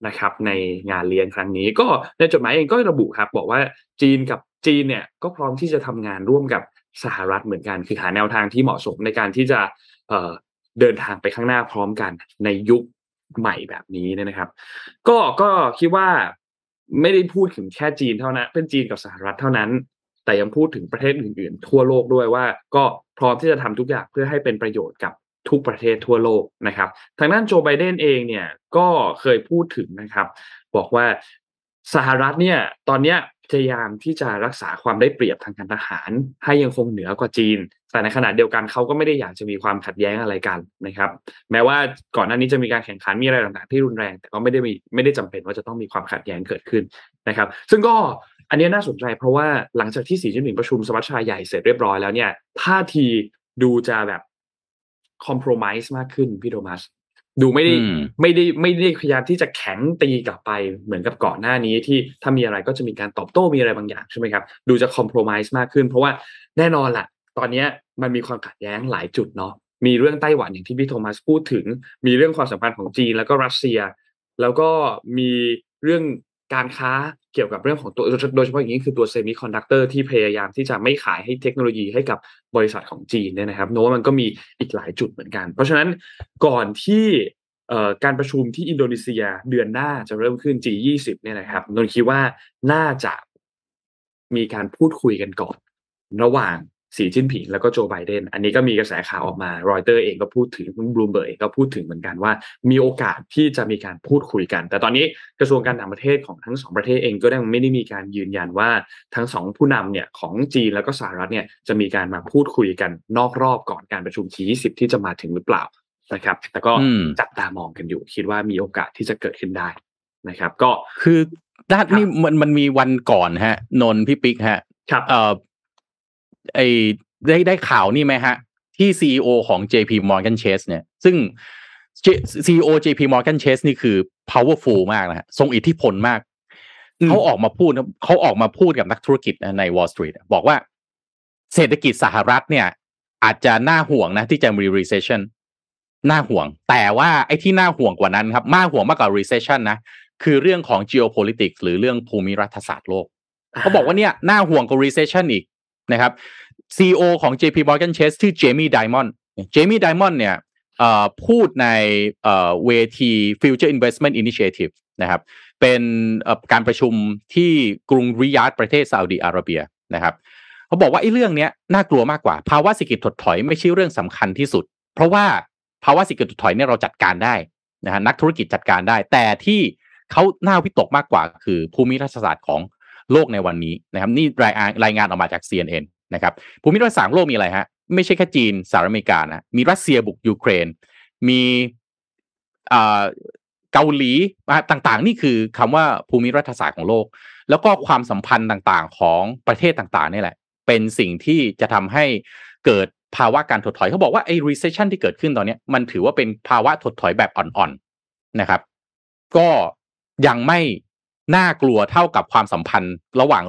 นะครับ ในงานเลี้ยงครั้งนี้ ก็ในจดหมายเองก็ระบุครับ บอกว่าจีนกับจีนเนี่ยก็พร้อมที่จะทำงานร่วมกับสหรัฐเหมือนกัน คือหาแนวทางที่เหมาะสมในการที่จะเเดินทางไปข้างหน้าพร้อมกันในยุคใหม่แบบนี้นะครับ ก็ก็คิดว่าไม่ได้พูดถึงแค่จีนเท่านั้น เป็นจีนกับสหรัฐเท่านั้น แต่ยังพูดถึงประเทศอื่นๆ ทั่วโลกด้วยว่า ก็พร้อมที่จะทำทุกอย่างเพื่อให้เป็นประโยชน์กับทุกประเทศทั่วโลกนะครับ ทางด้านโจไบเดนเองเนี่ยก็เคยพูดถึงนะครับ บอกว่าสหรัฐเนี่ยตอนเนี้ยพยายามที่จะรักษาความได้เปรียบทางการทหาร ให้ยังคงเหนือกว่าจีน แต่ในขณะเดียวกันเขาก็ไม่ได้อยากจะมีความขัดแย้งอะไรกันนะครับ แม้ว่าก่อนหน้านี้จะมีการแข่งขันมีอะไรต่างๆที่รุนแรง แต่ก็ไม่ได้มีไม่ได้จำเป็นว่าจะต้องมีความขัดแย้งเกิดขึ้นนะครับ ซึ่งก็ อันนี้น่าสนใจเพราะว่าหลังจากที่สีจิ้นผิงประชุมสมัชชาใหญ่เสร็จเรียบร้อยแล้วเนี่ยท่าทีดูจะแบบคอมเพลมไพร์มากขึ้นพี่โทมัสดูไม่ได้ไม่ได้ไม่ได้พยายามที่จะแข็งตีกลับไปเหมือนกับก่อนหน้านี้ที่ถ้ามีอะไรก็จะมีการตอบโต้มีอะไรบางอย่างใช่ไหมครับ ดูจะ compromise มากขึ้น เพราะว่าแน่นอนแหละตอนนี้มันมีความขัดแย้งหลายจุดเนาะมีเรื่องไต้หวันอย่างที่พี่โทมัสพูดถึง มีเรื่องความสัมพันธ์ของจีนแล้วก็รัสเซีย แล้วก็มีเรื่องการค้า เกี่ยวกับเรื่องของตัวโดยเฉพาะอย่างนี้คือตัวเซมิคอนดักเตอร์ที่พยายามที่จะไม่ขายให้เทคโนโลยีให้กับบริษัทของจีนเนี่ยนะครับเนาะมันก็มีอีกหลายจุดเหมือนกัน เพราะฉะนั้นก่อนที่การประชุมที่อินโดนีเซียเดือนหน้าจะเริ่มขึ้น G20 เนี่ยนะครับนนท์คิดว่าน่าจะมีการพูดคุยกันก่อน ระหว่าง สีจิ้นผิงแล้วก็โจไบเดนอันนี้ก็มีกระแสข่าวออกมารอยเตอร์เองก็พูดถึงบลูมเบิร์กก็พูดถึงเหมือนกันว่า มีโอกาสที่จะมีการพูดคุยกัน แต่ตอนนี้กระทรวงการต่างประเทศของทั้งสองประเทศเองก็ยังไม่ได้มีการยืนยันว่าทั้งสองผู้นำเนี่ยของจีนแล้วก็สหรัฐเนี่ยจะมีการมาพูดคุยกันนอกรอบก่อนการประชุม G20 ที่จะมาถึงหรือเปล่านะครับแต่ก็จับตามองกันอยู่ คิดว่ามีโอกาสที่จะเกิดขึ้นได้นะครับ ก็
คือด้านนี้มันมันมีวันก่อนฮะ นนพี่ปิ๊กฮะ
ครับ
เอ่อ ไอได้ได้ข่าวนี่ไหมฮะ ที่ซีอของ JP Morgan Chase เนี่ย ซึ่ง CEO JP Morgan Chase นี่คือ powerful มากนะฮะทรงอิทธิพลมาก เขาออกมาพูดเขาออกมาพูดกับนักธุรกิจใน Wall Street บอกว่าเศรษฐกิจสหรัฐเนี่ย อาจจะน่าห่วงนะที่จะมี recession น่าห่วง แต่ว่าไอ้ที่น่าห่วงกว่านั้นครับมากห่วงมากกว่า recession นะ คือเรื่องของ geopolitics หรือเรื่องภูมิรัฐศาสตร์โลก เขาบอกว่าเนี่ยน่าห่วงกว่า recession อีก นะครับ CEO ของ JP Morgan Chase ชื่อเจมี่ไดมอนด์เจมี่ไดมอนด์เนี่ยพูดในเวที Future Investment Initiative นะครับ เป็นการประชุมที่กรุงริยาดประเทศซาอุดีอาระเบียนะครับเขาบอกว่าไอ้เรื่องนี้น่ากลัวมากกว่า ภาวะเศรษฐกิจถดถอยไม่ใช่เรื่องสำคัญที่สุด เพราะว่าภาวะเศรษฐกิจถดถอยเนี่ยเราจัดการได้นะฮะนักธุรกิจจัดการได้ แต่ที่เขาหน้าวิตกมากกว่าคือภูมิรัฐศาสตร์ของ โลกในวันนี้นะครับนี่รายงานรายงานออกมาจาก CNN นะครับภูมิรัฐศาสตร์โลกมีอะไรฮะไม่ใช่แค่จีนสหรัฐอเมริกานะมีรัสเซียบุกยูเครน มีเกาหลีต่างๆ นี่คือคำว่าภูมิรัฐศาสตร์ของโลก แล้วก็ความสัมพันธ์ต่างๆ ของประเทศต่างๆนี่แหละ เป็นสิ่งที่จะทำให้เกิดภาวะการถดถอยเขาบอกว่าไอ้ recession ที่เกิดขึ้นตอนนี้มันถือว่าเป็นภาวะถดถอยแบบอ่อนๆนะครับ ก็ยังไม่ น่ากลัวเท่ากับความสัมพันธ์ระหว่าง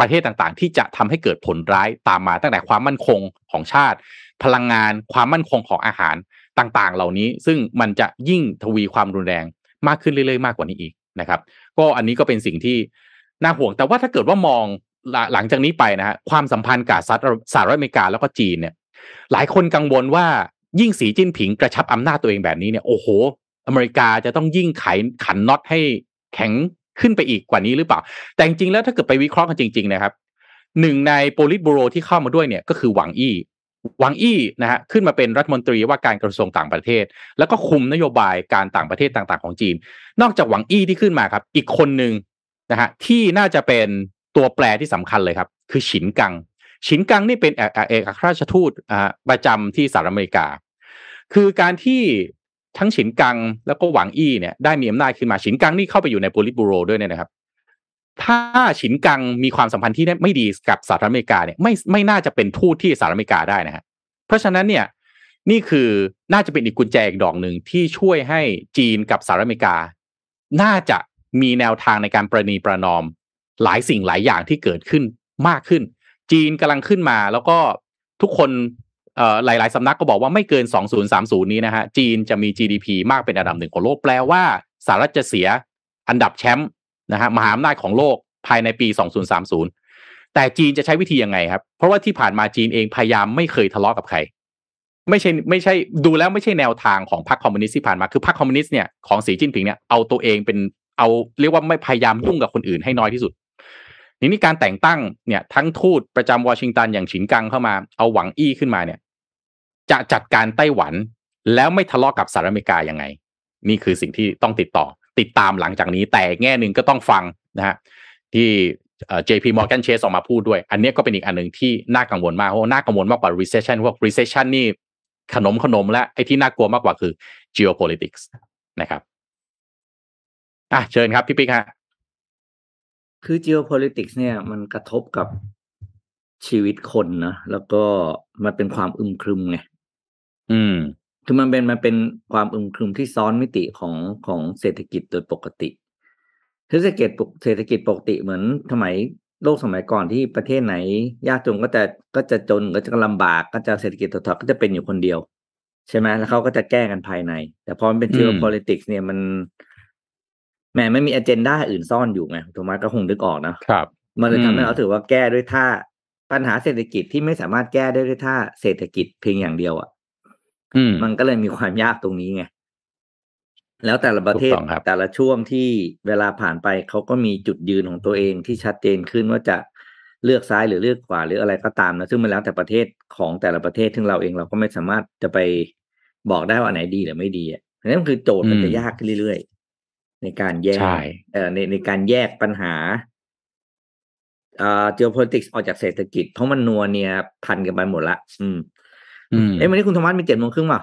ประเทศต่างๆ ที่จะทำให้เกิดผลร้ายตามมาตั้งแต่ความมั่นคงของชาติ พลังงานความมั่นคงของอาหารต่างๆ เหล่านี้ ซึ่งมันจะยิ่งทวีความรุนแรงมากขึ้นเรื่อยๆ มากกว่านี้อีกนะครับ ก็อันนี้ก็เป็นสิ่งที่น่าห่วงแต่ว่าถ้าเกิดว่ามองหลังจากนี้ไปนะฮะความสัมพันธ์กับสหรัฐอเมริกาแล้วก็จีนเนี่ย หลายคนกังวลว่ายิ่งสีจิ้นผิงกระชับอำนาจตัวเองแบบนี้เนี่ยโอ้โห อเมริกาจะต้องยิ่งไขขันน็อตให้แข็ง ขึ้นไปอีกกว่านี้หรือเปล่า แต่จริงๆแล้วถ้าเกิดไปวิเคราะห์กันจริง ๆ นะครับหนึ่งในโปลิตบูโรที่เข้ามาด้วยเนี่ยก็คือหวังอี้หวังอี้นะฮะขึ้นมาเป็นรัฐมนตรีว่าการกระทรวงต่างประเทศ แล้วก็คุมนโยบายการต่างประเทศต่างๆ ของจีน นอกจากหวังอี้ที่ขึ้นมาครับ อีกคนหนึ่งนะฮะที่น่าจะเป็นตัวแปรที่สำคัญเลยครับ คือฉินกังฉินกังนี่เป็นเอกอัครราชทูตประจำที่สหรัฐอเมริกา คือการที่ ทั้งฉินกังแล้วก็หวังอี้เนี่ยได้มีอำนาจขึ้นมาฉินกังนี่เข้าไปอยู่ในโปลิตบูโรด้วยเนี่ยนะครับ ถ้าฉินกังมีความสัมพันธ์ที่ไม่ดีกับสหรัฐอเมริกาเนี่ยไม่ไม่น่าจะเป็นทูตที่สหรัฐอเมริกาได้นะฮะเพราะฉะนั้นเนี่ยนี่คือน่าจะเป็นอีกกุญแจอีกดอกหนึ่งที่ช่วยให้จีนกับสหรัฐอเมริกา น่าจะมีแนวทางในการประนีประนอม หลายสิ่งหลายอย่างที่เกิดขึ้นมากขึ้น จีนกำลังขึ้นมาแล้วก็ทุกคน หลาย ๆสำนักก็บอกว่าไม่เกิน 2030 นี้นะฮะจีนจะมี GDP มากเป็นอันดับหนึ่งของโลกแปลว่าสหรัฐจะเสียอันดับแชมป์นะฮะมหาอำนาจของโลกภายในปี 2030 แต่จีนจะใช้วิธียังไงครับ เพราะว่าที่ผ่านมาจีนเองพยายามไม่เคยทะเลาะกับใคร ไม่ใช่ไม่ใช่ดูแล้วไม่ใช่แนวทางของพรรคคอมมิวนิสต์ที่ผ่านมาคือพรรคคอมมิวนิสต์เนี่ยของสีจิ้นผิงเนี่ยเอาตัวเองเป็นเอาเรียกว่าไม่พยายามยุ่งกับคนอื่นให้น้อยที่สุดนี่นี่การแต่งตั้งเนี่ยทั้งทูตประจำวอชิงตันอย่างฉินกังเข้ามาเอาหวังอี้ขึ้นมาเนี่ย จะจัดการไต้หวัน แล้วไม่ทะเลาะกับสหรัฐอเมริกายังไง นี่คือสิ่งที่ต้องคิดต่อ ติดตามหลังจากนี้ แต่แง่หนึ่งก็ต้องฟังนะฮะที่ JP Morgan Chase ออกมาพูดด้วย อันนี้ก็เป็นอีกอันหนึ่งที่น่ากังวลมากเพราะน่ากังวลมากกว่า recession พวก recession นี่ขนมขนมและไอ้ที่น่ากลัวมากกว่าคือ geopolitics นะครับอะเชิญครับพี่ปิ๊กฮะ
คือ geopolitics เนี่ยมันกระทบกับชีวิตคนนะแล้วก็มันเป็นความอึมครึมไง
อืม
คือมันเป็นมันเป็นความอึมครึมที่ซ้อนมิติของของเศรษฐกิจโดยปกติเศรษฐกิจเศรษฐกิจปกติเหมือนสมัยโลกสมัยก่อนที่ประเทศไหน ยากจนก็จะก็จะจนก็จะลำบากก็จะเศรษฐกิจถดถอยก็จะเป็นอยู่คนเดียว ใช่ไหมแล้วเขาก็จะแก้กันภายใน แต่พอมันเป็น geopolitics เนี่ยมันแหมไม่มีอเจนดาอื่นซ่อนอยู่ไงถูกไหมก็คงนึกออกนะครับ มันเลยทำให้เราถือว่าแก้ด้วยท่าปัญหาเศรษฐกิจที่ไม่สามารถแก้ได้ด้วยท่าเศรษฐกิจเพียงอย่างเดียวอะ มันก็เลยมีความยากตรงนี้ไงแล้วแต่ละประเทศแต่ละช่วงที่เวลาผ่านไปเขาก็มีจุดยืนของตัวเองที่ชัดเจนขึ้นว่าจะเลือกซ้ายหรือเลือกขวาหรืออะไรก็ตามนะซึ่งมันแล้วแต่ประเทศของแต่ละประเทศซึ่งเราเองเราก็ไม่สามารถจะไปบอกได้ว่าไหนดีหรือไม่ดีอะนั่นคือโจทย์มันจะยากขึ้นเรื่อยๆในการแยกเอ่อในในการแยกปัญหาอ่า geopolitics ออกจากเศรษฐกิจ เพราะมันนัวเนี่ยพันกันไปหมดละ อืมอืม เอ้วันนี้คุณธรรมะมีเจ็ดโมงครึ่งป่ะ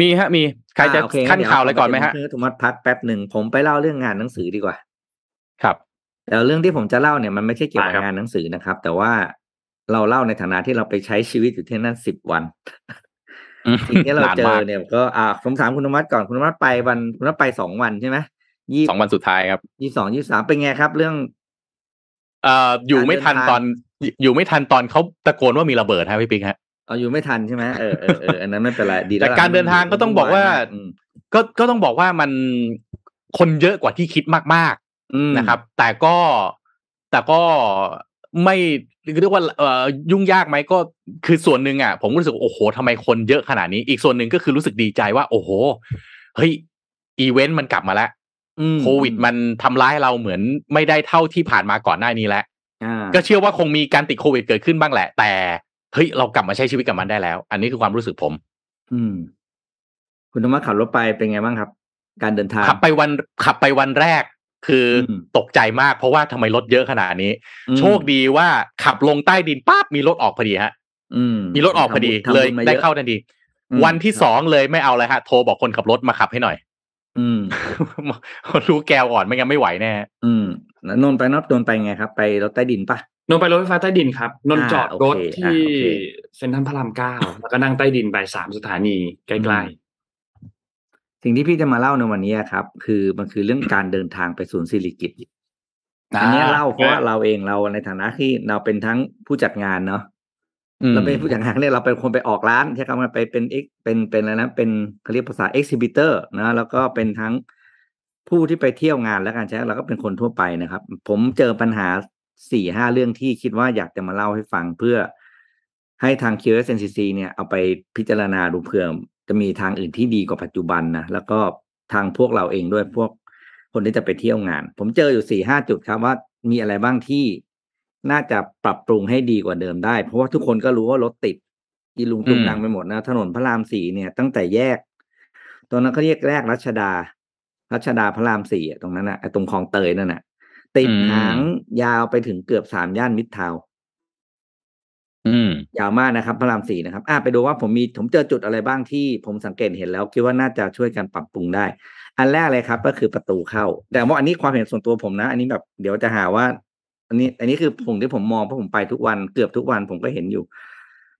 มีฮะ มีใครจะขั้นข่าวอะไรก่อนไหมฮะ
ธรรมะพักแป๊บหนึ่งผมไปเล่าเรื่องงานหนังสือดีกว่า
ครับ
แต่เรื่องที่ผมจะเล่าเนี่ยมันไม่ใช่เกี่ยวกับงานหนังสือนะครับ แต่ว่าเราเล่าในฐานะที่เราไปใช้ชีวิตอยู่ที่นั่นสิบวันสิ่งที่เราเจอเนี่ยก็อ่าผมถามคุณธรรมะก่อนคุณธรรมะไปวันคุณธรรมะไปสองวันใช่ไหม
ยี่สองวันสุดท้ายครับ
ยี่สองยี่สามเป็นไงครับ เรื่อง
เอ่ออยู่ไม่ทันตอน อยู่ไม่ทันตอนเขาตะโกนว่ามีระเบิดฮะพี่ปิ๊กฮะ
เอาอยู่ไม่ทันใช่ไหมเออเออเอออันนั้นไม่เป็นไรดี
แต่การเดินทางก็ต้องบอกว่าก็ก็ต้องบอกว่ามันคนเยอะกว่าที่คิดมากๆนะครับ แต่ก็แต่ก็ไม่เรียกว่าเอ่อยุ่งยากไหมก็คือส่วนหนึ่งอะ ผมรู้สึกโอ้โหทำไมคนเยอะขนาดนี้ อีกส่วนหนึ่งก็คือรู้สึกดีใจว่า โอ้โหเฮ้ยอีเวนต์มันกลับมาแล้ว
อืม
โควิดมันทำร้ายเราเหมือนไม่ได้เท่าที่ผ่านมาก่อนหน้านี้แล้ว
อ่า
ก็เชื่อว่าคงมีการติดโควิดเกิดขึ้นบ้างแหละ แต่ เฮ้ยเรากลับมาใช้ชีวิตกับมันได้แล้ว อันนี้คือความรู้สึกผม
อืม คุณธรรมะขับรถไปเป็นไงบ้างครับ การเดินทาง
ขับไปวันขับไปวันแรก คืออ
ม
ตกใจมากเพราะว่าทำไมรถเยอะขนาดนี้
อืม
โชคดีว่าขับลงใต้ดินปั๊บมีรถออกพอดีฮะ
อืม
มีรถออกพอดี
ทำบุญ
เลย
ทำบุญมา
ได้
ยอะ
เข้าทันที
อืม
วันที่
ครับ
สองเลยไม่เอาเลยฮะ โทรบอกคนขับรถมาขับให้หน่อย
อืม
รู้แกวก่อนไม่งั้นไม่ไหวแน่
อืมแล้วนนท์ไปนนท์นนท์ไปไงครับ ไปรถใต้ดินปะ
นนท์ไปรถไฟฟ้าใต้ดินครับ นนท์
อ่า
จอดรถ
โอเค
ที่
อ่าโอเค
เซ็นทรัลพระรามเก้าแล้วก็นั่งใต้ดินไปสามสถานีใกล้
สิ่งที่พี่จะมาเล่าในวันนี้ครับ คือมันคือเรื่องการเดินทางไปศูนย์สิริกิต
อ่า
อันเนี้ยเล่าเพราะว่าเราเองเราในฐานะที่เราเป็นทั้งผู้จัดงานเนาะ
อืม
เราเป็นผู้จัดงานเนี่ยเราเป็นคนไปออกร้านใช่คำว่าไปเป็น ex เป็นเป็นอะไรนะเป็นเขาเรียกภาษา exhibitor นะแล้วก็เป็นทั้งผู้ที่ไปเที่ยวงานแล้วกันใช่เราก็เป็นคนทั่วไปนะครับ ผมเจอปัญหา สี่ห้าเรื่องที่คิดว่าอยากจะมาเล่าให้ฟังเพื่อให้ทาง QSNCC เนี่ยเอาไปพิจารณาดูเผื่อจะมีทางอื่นที่ดีกว่าปัจจุบันนะแล้วก็ทางพวกเราเองด้วยพวกคนที่จะไปเที่ยวงาน ผมเจออยู่สี่ห้าจุดครับว่ามีอะไรบ้างที่น่าจะปรับปรุงให้ดีกว่าเดิมได้ เพราะว่าทุกคนก็รู้ว่ารถติดอีลุงตุงนังไปหมดนะ ถนนพระรามสี่เนี่ยตั้งแต่แยก ตอนนั้นเขาเรียกแรกรัชดา รัชดาพระรามสี่ตรงนั้นอะไอตรงคลองเตยนั่นน่ะ ติด
อืม
หางยาวไปถึงเกือบสามย่านมิตรทาวน์
อืม
ยาวมากนะครับ พระรามสี่นะครับ อะไปดูว่าผมมีผมเจอจุดอะไรบ้างที่ผมสังเกตเห็นแล้ว คิดว่าน่าจะช่วยกันปรับปรุงได้ อันแรกเลยครับ ก็คือประตูเข้า แต่ว่าอันนี้ความเห็นส่วนตัวผมนะ อันนี้แบบเดี๋ยวจะหาว่า อันนี้ อันนี้คือผมที่ผมมองเพราะผมไปทุกวันเกือบทุกวันผมก็เห็นอยู่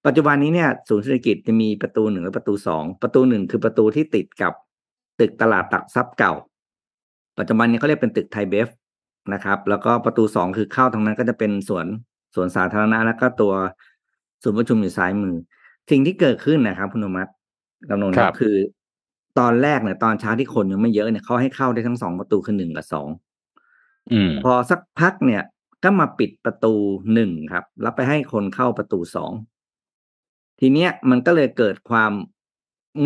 ปัจจุบันนี้เนี่ยศูนย์เศรษฐกิจจะมีประตูหนึ่งและประตูสองประตูหนึ่งคือประตูที่ติดกับตึกตลาดตักทรัพย์เก่า ปัจจุบันนี้เขาเรียกเป็นตึกไทยเบฟ นะครับ แล้วก็ประตูสองคือเข้าทางนั้นก็จะเป็นสวนสวนสาธารณะแล้วก็ตัวศูนย์ประชุมอยู่ซ้ายมือ สิ่งที่เกิดขึ้นนะครับคุณอนุมัติกำนน
ครับ
คือ ตอนแรกเนี่ยตอนเช้าที่คนยังไม่เยอะเนี่ยเขาให้เข้าได้ทั้งสองประตูคือหนึ่งกับสอง
อืม
พอสักพักเนี่ย ก็มาปิดประตูหนึ่งครับ แล้วไปให้คนเข้าประตูสองทีเนี้ยมันก็เลยเกิดความ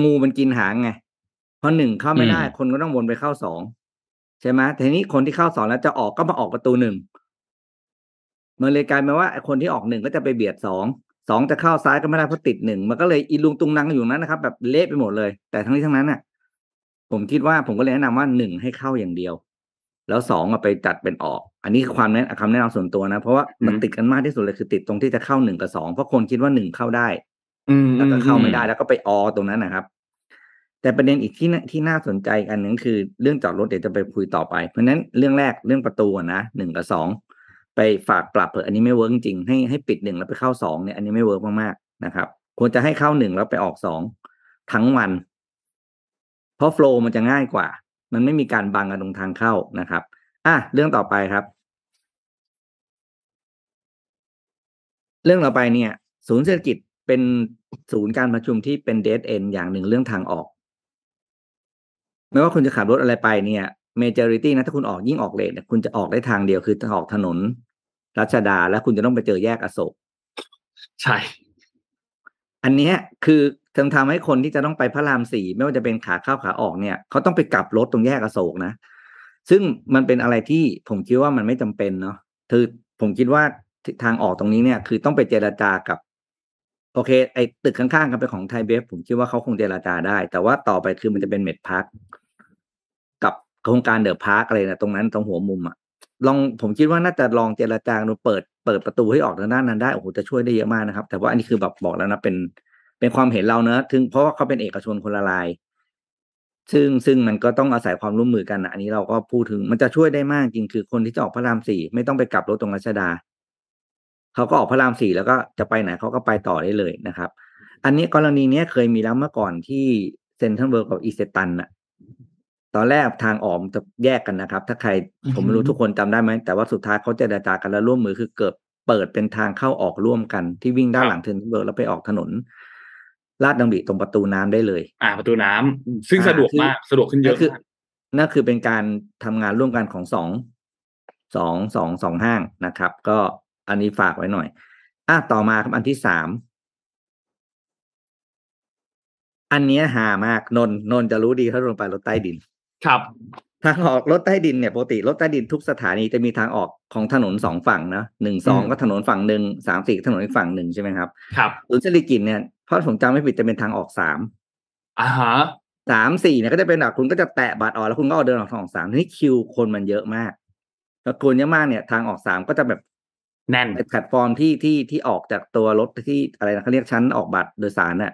งูมันกินหางไงพอหนึ่งเข้าไม่ได้
อืม
คนก็ต้องวนไปเข้าสอง ใช่ไหมทีนี้คนที่เข้าสองแล้วจะออกก็มาออกประตูหนึ่งมันเลยกลายเป็นว่าไอ้คนที่ออกหนึ่งก็จะไปเบียดสองสองจะเข้าซ้ายก็ไม่ได้เพราะติดหนึ่งมันก็เลยอีลุงตุงนังอยู่นั้นนะครับ แบบเละไปหมดเลย แต่ทั้งนี้ทั้งนั้นน่ะ ผมคิดว่าผมก็เลยแนะนำว่าหนึ่งให้เข้าอย่างเดียว แล้วสองอะไปจัดเป็นออก อันนี้คือความแนะคำแนะนำส่วนตัวนะ เพราะว่ามัน
อืม
ติดกันมากที่สุดเลยคือติดตรงที่จะเข้าหนึ่งกับสองเพราะคนคิดว่าหนึ่งเข้าได้
ๆอืม
แล้วก็เข้าไม่ได้
อื
แล้วก็ไปออตรงนั้นนะครับ แต่ประเด็นอีกที่น่าที่น่าสนใจอันหนึ่งคือเรื่องจอดรถเดี๋ยวจะไปคุยต่อไป เพราะนั้นเรื่องแรกเรื่องประตูนะหนึ่งกับสองไปฝากปรับเถอะอันนี้ไม่ work จริงให้ให้ปิดหนึ่งแล้วไปเข้าสองเนี่ยอันนี้ไม่ work มากๆนะครับควรจะให้เข้าหนึ่งแล้วไปออกสองทั้งวัน เพราะ flow มันจะง่ายกว่า มันไม่มีการบังกันตรงทางเข้านะครับอะเรื่องต่อไปครับ เรื่องต่อไปเนี่ย ศูนย์สิริกิติ์เป็นศูนย์การประชุมที่เป็นเด d เอนอย่างหนึ่งเรื่องทางออก ไม่ว่าคุณจะขับรถอะไรไปเนี่ย majority นะถ้าคุณออกยิ่งออกเลนเนี่ยคุณจะออกได้ทางเดียวคือออกถนน รัชดาแล้วคุณจะต้องไปเจอแยกอโศก
ใช่
อันเนี้ยคือทำทำให้คนที่จะต้องไปพระรามสี่ไม่ว่าจะเป็นขาเข้าขาออกเนี่ยเขาต้องไปกลับรถตรงแยกอโศกนะ ซึ่งมันเป็นอะไรที่ผมคิดว่ามันไม่จำเป็นเนาะคือผมคิดว่าทางออกตรงนี้เนี่ย คือต้องไปเจรจากับ โอเค ไอ้ตึกข้างๆกันเป็นของไทยเบฟผมคิดว่าเขาคงเจรจาได้ แต่ว่าต่อไปคือมันจะเป็นเมดพาร์คกับ โครงการเดอะพาร์คอะไรนะตรงนั้นตรงหัวมุมอะลองผมคิดว่าน่าจะลองเจราจาดูเปิดเปิดประตูให้ออกทางด้านนั้นได้โอ้โหจะช่วยได้เยอะมากนะครับ แต่ว่าอันนี้คือแบบบอกแล้วนะเป็นเป็นความเห็นเราเนอะถึงเพราะว่าเขาเป็นเอกชนคนละลาย ซึ่งซึ่งมันก็ต้องอาศัยความร่วมมือกันนะอันนี้เราก็พูดถึงมันจะช่วยได้มากจริงคือคนที่จะออกพระรามสี่ไม่ต้องไปกลับรถตรงรัชดาเขาก็ออกพระรามสี่แล้วก็จะไปไหนเขาก็ไปต่อได้เลยนะครับ อันนี้กรณีเนี้ยเคยมีแล้วเมื่อก่อนที่เซ็นทรัลเวิลด์กับอิเซตันน่ะ ตอนแรกทางออกมันจะแยกกันนะครับ ถ้าใครผมไม่รู้ทุกคนจำได้ไหมแต่ว่าสุดท้ายเขาเจรจากันแล้วร่วมมือคือเกิดเปิดเป็นทางเข้าออกร่วมกันที่วิ่งด้านหลังเซ็นทรัลเวิลด์แล้วไปออกถนนราชดำริตรงประตูน้ำได้เลย
อ่าประตูน้ำซึ่ง
อ่า
สะดวก
คือ
มากสะดวกขึ้นเย
นั่
อะ
นคือ
มาก
นั่นคือเป็นการทำงานร่วมกันของสองสองสองสองห้างนะครับ ก็อันนี้ฝากไว้หน่อย อะต่อมาครับอันที่สามอันเนี้ยหามากนนท์นนท์จะรู้ดีถ้าลงไปรถใต้ดิน
ครับ
ทางออกรถใต้ดินเนี่ยปกติรถใต้ดินทุกสถานีจะมีทางออกของถนนสองฝั่งนะหนึ่งสองก็ถนนฝั่งหนึ่งสามสี่ถนนอีกฝั่งหนึ่งใช่ไหมครับ
ครับ
ศูนย์เศรษฐกิจเนี่ยเพราะผมจำไม่ผิดจะเป็นทางออกสาม
อ่าฮะ
สามสี่เนี่ยก็จะเป็นแบบคุณก็จะแตะบัตรออกแล้วคุณก็เอาเดินออกทางออกสามทีนี้คิวคนมันเยอะมากแล้วคนเยอะมากเนี่ยทางออกสามก็จะแบบ
แน่น
ไอ้แพลตฟอร์มที่ที่ที่ออกจากตัวรถที่อะไรนะเขาเรียกชั้นออกบัตรโดยสารน่ะ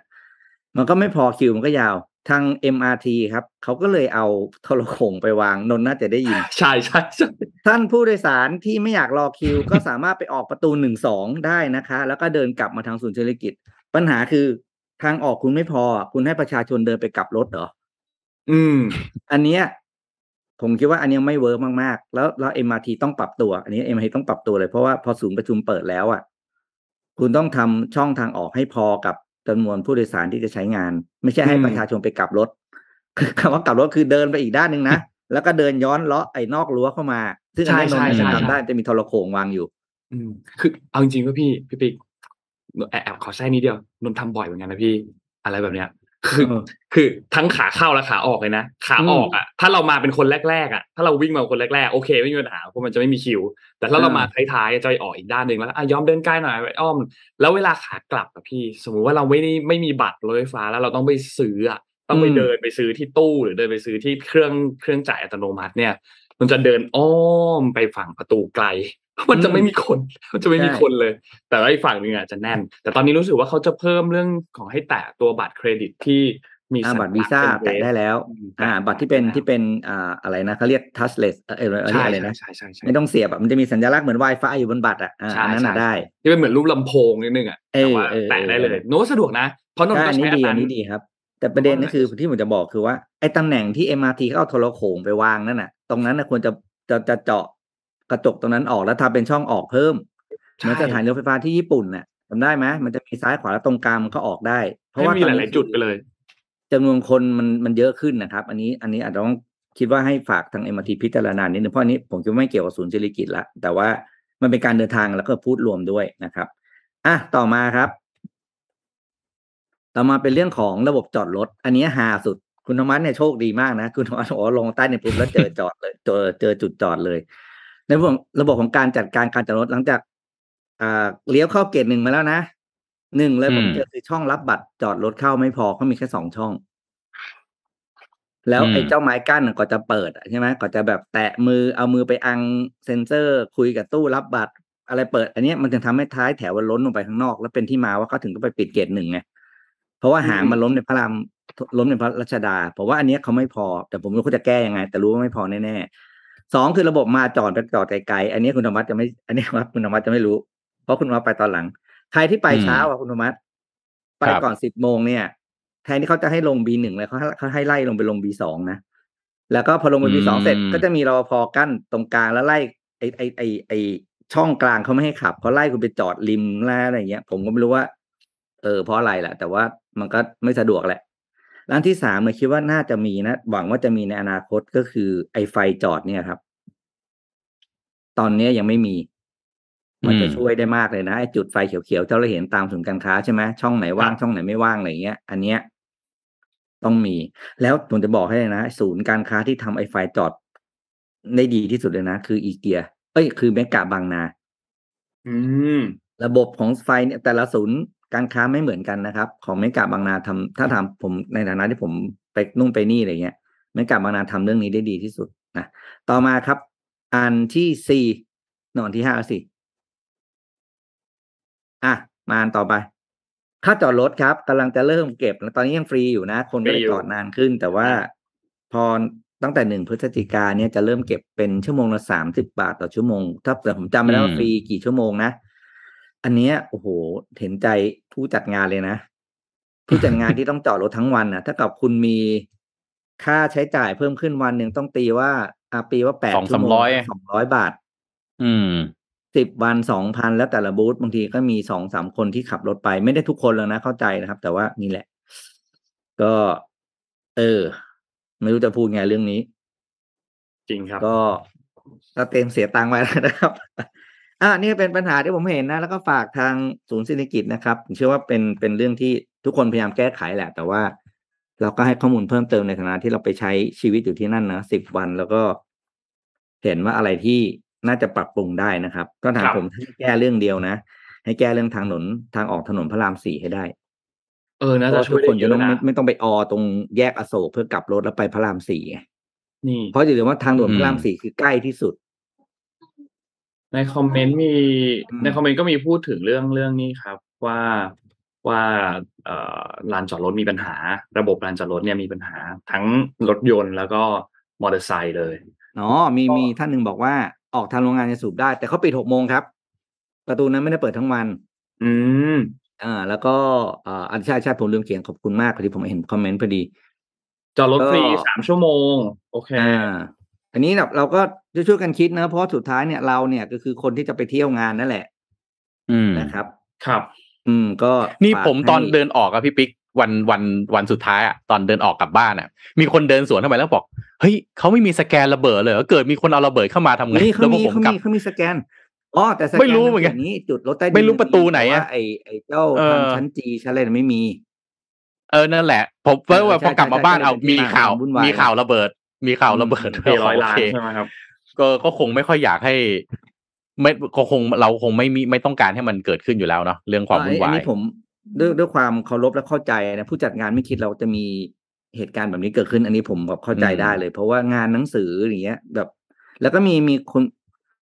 มันก็ไม่พอคิวมันก็ยาว ทาง MRT ครับเขาก็เลยเอาโทรโขงไปวางนนท์น่าจะได้ยิน
ใช่ใช่ใช่
ท่านผู้โดยสารที่ไม่อยากรอคิว ก็สามารถไปออกประตูหนึ่งสองได้นะคะ แล้วก็เดินกลับมาทางศูนย์เศรษฐกิจ ปัญหาคือทางออกคุณไม่พอ คุณให้ประชาชนเดินไปกลับรถเหรอ
อืม
อันเนี้ยผมคิดว่าอันเนี้ยไม่ work มากๆ แล้วแล้ว MRT ต้องปรับตัว อันนี้ MRT ต้องปรับตัวเลยเพราะว่าพอศูนย์ประชุมเปิดแล้วอะ คุณต้องทำช่องทางออกให้พอกับ จำนวนผู้โดยสารที่จะใช้งาน ไม่ใช่ให้
อืม
ประชาชนไปกลับรถคำว่ากลับรถคือเดินไปอีกด้านหนึ่งนะแล้วก็เดินย้อนเลาะไอ้นอกรั้วเข้ามา ซึ่งอันนี้นนท์จะทำได้จะมีโทรโข่งวางอยู่
อืมคือเอาจริงๆว่าพี่พี่ปิ๊กแอบแอบขอแทรกนิดเดียวนนท์ทำบ่อยเหมือนกันนะพี่ อะไรแบบเนี้ย คือ
เออ
คือทั้งขาเข้าและขาออกเลยนะขาออกอะ ถ้าเรามาเป็นคนแรกๆอะถ้าเราวิ่งมาคนแรกๆโอเคไม่มีปัญหาเพราะมันจะไม่มีคิว แต่ถ้าเรามาท้ายๆจะไปออกอีกด้านหนึ่งแล้วอะยอมเดินใกล้หน่อยไปอ้อม แล้วเวลาขากลับอะพี่ สมมุติว่าเราไม่ได้ไม่มีบัตรรถไฟฟ้าแล้วเราต้องไปซื้ออะต้องไป
อืม
เดินไปซื้อที่ตู้หรือเดินไปซื้อที่เครื่องเครื่องจ่ายอัตโนมัติเนี่ย มันจะเดินอ้อมไปฝั่งประตูไกล มันจะไม่มีคนมันจะไม่มีคนเลย แต่ว่าอีกฝั่งหนึ่งอะจะแน่น แต่ตอนนี้รู้สึกว่าเขาจะเพิ่มเรื่องของให้แตะตัวบัตรเครดิตที่มี
อ่า
สัญ
บัตร
ลั
วี
กษณ์
ซ่า
เป็น
แตะได้แล้ว
อืม
อ่า
แตะ
บัตรที่เป็น
ได้แล้ว
ที่เป็นอ่าอะไรนะเขาเรียก touchless เออเออเรีย
ใช่
กอะไรนะ
ใช่ใช่ใช่
ไม่ต้องเสียบอะมันจะมีสัญลักษณ์เหมือน Wi-Fi อยู่บนบัตรอะอ่า
ใช่
อันนั้น
ใช่
อะได้
ที่เป็นเหมือนรูปลำโพงนิดนึงอะ
เออ
แต่ว่า
เออ
แตะได้เลย
เออ
โน้ตสะดวกนะ เพราะนนท์
ใช่
ก็
อันนี้
ใช้
ดี
อัน
อั
นั้นน
นี้ดีครับ แต่ประเด็น
เพ
ก็
ราะว่า
คือที่ผมจะบอกคือว่าไอ้ตำแหน่งที่ MRT เขาเอาโทรโขงไปวางนั่นน่ะ ตรงนั้นน่ะควรจะจะจะเจาะ กระจกตรงนั้นออกแล้วทำเป็นช่องออกเพิ่มเหมือนสถานีรถไฟฟ้าที่ญี่ปุ่นน่ะจำได้ไหมมันจะมีซ้ายขวาแล้วตรงกลางมันก็ออกได้ เพราะ
ให้
ว่า
มี
ต
ห
อนนี้
ลายๆจุดไปเลย
จำนวนคนมันมันเยอะขึ้นนะครับ อันนี้อันนี้อาจจะต้องคิดว่าให้ฝากทาง MRT พิจารณานิดนึงเพราะอันนี้ผมคิดว่าไม่เกี่ยวกับศูนย์เศรษฐกิจละแต่ว่ามันเป็นการเดินทางแล้วก็พูดรวมด้วยนะครับอะต่อมาครับ ต่อมาเป็นเรื่องของระบบจอดรถ อันนี้ฮาสุดคุณธรรมัสเนี่ยโชคดีมากนะ คุณธรรมัสบอกว่าลงใต้เนี่ยปุ๊บแล้วเจอจอดเลยเจอเจอจุดจอดเลย ในระบบระบบของการจัดการการจอดรถหลังจากอ่าเลี้ยวเข้าเกตหนึ่งมาแล้วนะหนึ่งเลยผม
อืม
เจอคือช่องรับบัตรจอดรถเข้าไม่พอเขามีแค่สองช่อง แล้วไอ้เจ้าไม้กั้นน่ะก็จะเปิดอะใช่ไหมก็จะแบบแตะมือเอามือไปอังเซนเซอร์ คุยกับตู้รับบัตร อะไรเปิด อันเนี้ยมันจะทำให้ท้ายแถวมันล้นลงไปข้างนอก แล้วเป็นที่มาว่าเขาถึงต้องไปปิดเกตหนึ่งไงเพราะว่าหางมันล้มในพระรามล้มในพระรัชดาผมว่าอันเนี้ยเขาไม่พอ แต่ผมไม่รู้เขาจะแก้ยังไง แต่รู้ว่าไม่พอแน่ๆ สองคือระบบมาจอดไปจอดไกลๆอันนี้คุณธรรมัสจะไม่ อันนี้ว่าคุณธรรมัสจะไม่รู้ เพราะคุณธรรมัสไปตอนหลัง ใครที่ไป
อืม
เช้าอะคุณธรรมัสไป
ครับ
ก่อนสิบโมงเนี่ย แทนที่เขาจะให้ลง B หนึ่งเลยเขาให้เขาให้ไล่ลงไปลง B สองนะแล้วก็พอลงไป B สองเสร็จก็จะมีรปภกั้นตรงกลางแล้วไล่ไอไอไอไอช่องกลางเขาไม่ให้ขับเขาไล่คุณไปจอดริมแล้วอะไรเงี้ย ผมก็ไม่รู้ว่า เออเพราะอะไรแหละแต่ว่ามันก็ไม่สะดวกแหละ ร้านที่สามเนี่ยคิดว่าน่าจะมีนะ หวังว่าจะมีในอนาคตก็คือ ไอไฟจอดเนี่ยครับ ตอนเนี้ยยังไม่มี มันจะ
อืม
ช่วยได้มากเลยนะไอ้จุดไฟเขียวๆที่เราเห็นตามศูนย์การค้าใช่ไหมช่องไหนว่าง
ครับ
ช่องไหนไม่ว่างอะไรเงี้ย อันเนี้ยต้องมี แล้วผมจะบอกให้เลยนะ ศูนย์การค้าที่ทำไอไฟจอดได้ดีที่สุดเลยนะ คืออีเกีย เอ้ยคือเมกะบางนา
อืม
ระบบของไฟเนี่ยแต่ละศูนย์ การค้าไม่เหมือนกันนะครับ ของเมกะบางนาทำถ้าทำผมในฐานะที่ผมไปนู่นไปนี่อะไรเงี้ยเมกะบางนาทำเรื่องนี้ได้ดีที่สุดนะต่อมาครับ อันที่สี่นอนที่ห้าสี่อะมาอันต่อไปค่าจอดรถครับกำลังจะเริ่มเก็บแล้วตอนนี้ยังฟรีอยู่นะ คนก็
ฟรี
จะ
อยู่
จอดนานขึ้น แต่ว่าพอตั้งแต่หนึ่งพฤศจิกาเนี่ยจะเริ่มเก็บเป็นชั่วโมงละสามสิบาทต่อชั่วโมง ถ้าแต่ผมจำไม่ได้ว่า
อืม
ฟรีกี่ชั่วโมงนะ อันเนี้ยโอ้โหเห็นใจผู้จัดงานเลยนะ ผู้จัดงานที่ต้องจอดรถทั้งวันนะถ้ากับคุณมีค่าใช้จ่ายเพิ่มขึ้นวันหนึ่งต้องตีว่าอาปีว่าแปด
สอง
ชั่ว
สาม
โมง
ร้อย
สองร้อยบาท
อืม
สิบวันสองพันแล้วแต่ละบูธบางทีก็มีสองสามคนที่ขับรถไปไม่ได้ทุกคนแล้วนะเข้าใจนะครับ แต่ว่านี่แหละ ก็ เออ ไม่รู้จะพูดไงเรื่องนี้
จริงครับ
ก็ก็เต็มเสียตังค์ไว้แล้วนะครับ อ่านี่เป็นปัญหาที่ผมเห็นนะ แล้วก็ฝากทางศูนย์เศรษฐกิจนะครับผมเชื่อว่าเป็นเป็นเรื่องที่ทุกคนพยายามแก้ไขแหละ แต่ว่าเราก็ให้ข้อมูลเพิ่มเติมในฐานะที่เราไปใช้ชีวิตอยู่ที่นั่นนะสิบวันแล้วก็เห็นว่าอะไรที่น่าจะปรับปรุงได้นะครับ ก็ถาม
ครับ
ผมให้แก้เรื่องเดียวนะ ให้แก้เรื่องทางถนนทางออกถนนพระรามสี่ให้ได้
เออ
เพ
น่า
ราะ
จะ
ว่า
ช่
ทุ
วย
ก
ได้
คน
เย
จะ
อะ
ต้อง
นะ
ไม่ไม่ต้องไปออตรงแยกอโศกเพื่อกลับรถแล้วไปพระรามสี่ไง
นี่
เพราะอย่าลืมว่าทางด่วน
อืม
พระรามสี่คือใกล้ที่สุด
ในคอมเมนต์มี
อืม
ในคอมเมนต์ก็มีพูดถึงเรื่องเรื่องนี้ครับ ว่าว่าเอ่อลานจอดรถมีปัญหา ระบบลานจอดรถเนี่ยมีปัญหา ทั้งรถยนต์แล้วก็มอเตอร์ไซค์เลย
อ๋อมีมีท่านหนึ่งบอกว่าออกทางโรงงานจะสูบได้ แต่เขาปิดหกโมงครับ ประตูนั้นไม่ได้เปิดทั้งวัน
อืม
อ่า แล้วก็อ่าอันใช่ใช่ผมลืมเขียนขอบคุณมากพอดีผมเห็นคอมเมนต์พอดี
จอดรถฟรี
ก็
สามชั่วโมง โอเค
อ่าอันนี้แบบเราก็จะช่วยกันคิดนะเพราะว่าสุดท้ายเนี่ยเราเนี่ยก็คือคนที่จะไปเที่ยวงานนั่นแหละ
อืม
นะครับ
ครับ
อืม ก็
นี่
ฝาก
ผมตอน
ให้
เดินออกอะพี่ปิ๊กวันวันวันสุดท้ายอะตอนเดินออกกลับบ้านอะมีคนเดินสวนเข้าไปแล้วบอกเฮ้ยเขาไม่มีสแกนระเบิดเลยเหรอเกิดมีคนเอาระเบิดเข้ามาทำไง
นี่เขา
แล้วพอ
มี
ผม
เขา
กลับ
มีเขามีสแกนอ๋อแต่สแกน
ไม่รู้เหมือนกัน
ย่างนี้จุดรถใต้ดิน
ไม่รู้ประตูไหนอะ
แต่ว่าไอไอเจ้า
เออ
ทางชั้นจีชั้นอะไรไม่มี
เออนั่นแหละ ผม
เออ
ว่า
ใช่
พอกลับมาบ้าน
ใช่
เอา
ใช่
มีข่าว
เป็นที่มาของวุ่นวาย
มีข่าวระเบิด มีข่าวระเบิด
อืม
เปร้อยล้าน
โเค
ใช่ไหมครับ
ก็ก็คงไม่ค่อยอยากให้ ไม่ก็คงเราคงไม่มีไม่ต้องการให้มันเกิดขึ้นอยู่แล้วเนาะเรื่องความวุ่นวา
อั
ย
นี้ผมด้วยด้วยความเคารพและเข้าใจนะผู้จัดงานไม่คิดเราจะมีเหตุการณ์แบบนี้เกิดขึ้น อันนี้ผมแบบเข้าใจ
อืม
ได้เลย เพราะว่างานหนังสืออย่างเงี้ย แบบ แล้วก็มีมีคน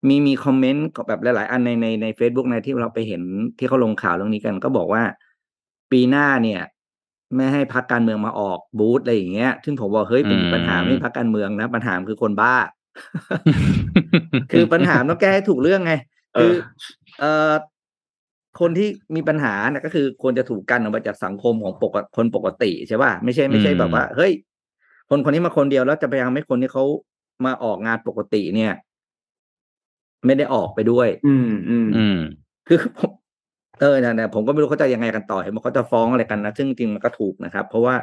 มีมีคอมเมนต์แบบหลาย ๆ อันในในในเฟซบุ๊กในที่เราไปเห็นที่เขาลงข่าวเรื่องนี้กัน ก็บอกว่า ปีหน้าเนี่ย ไม่ให้พักการเมืองมาออกบูธอะไรอย่างเงี้ย ซึ่งผมบอกเฮ้ยเป็นปัญหาไม่ใช่พักการเมืองนะ ปัญหาคือคนบ้า คือปัญหาต้องแก้ให้ถูกเรื่องไง
เอ
คือ
อ
เอ่อคนที่มีปัญหาเนี่ยก็คือควรจะถูกกันออกมาจากสังคมของปกติคนปกติใช่ป่ะไม่ใช่ไม่ใช่
อืม
แบบว่า เฮ้ย คนคนนี้มาคนเดียวแล้วจะไปยังไม่คนที่เขามาออกงานปกติเนี่ย ไม่ได้ออกไปด้วย
อืมอืม
อืม
คือผม เออเนี่ยเนี่ยผมก็ไม่รู้เขาจะยังไงกันต่อเห็นว่าเขาจะฟ้องอะไรกันนะซึ่งจริงๆมันก็ถูกนะครับ เพราะว่า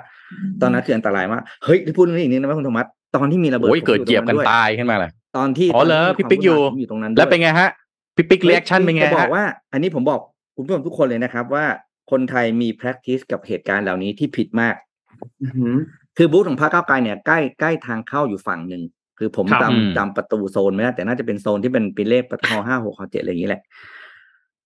ตอนนั้นคืออันตรายมากเฮ้ยพูดเรื่องนี้อีกนิดนะว่าคุณโทมัสตอนที่มีระเบิด
โอ้ย
ผม
เกิดเหยียบกัน
ด้ว
ตายขึ้นมาเลย
ตอนที่
อ๋อเหรอ
ตนที่
พี่ปิ๊กอยู่
ผมอยู่ตรงนั้นด้วย
แล้วเป็นไงฮะพี่ปิ๊ก reaction เป็นไง
จะบอ
ฮะ
กว่า อันนี้ผมบอกคุณผู้ชมทุกคนเลยนะครับ ว่าคนไทยมี practice กับเหตุการณ์เหล่านี้ที่ผิดมาก
อือหือ
คือบูธของพรรคก้าวไกลเนี่ยใกล้ใกล้ทางเข้าอยู่ฝั่งหนึ่งคือผม
ครับ
อืม
จำจำประตูโซนไม่ได้แต่น่าจะเป็นโซนที่เป็นเป็นเลขประตูห้าหกเจ็ดอะไรอย่างนี้แหละ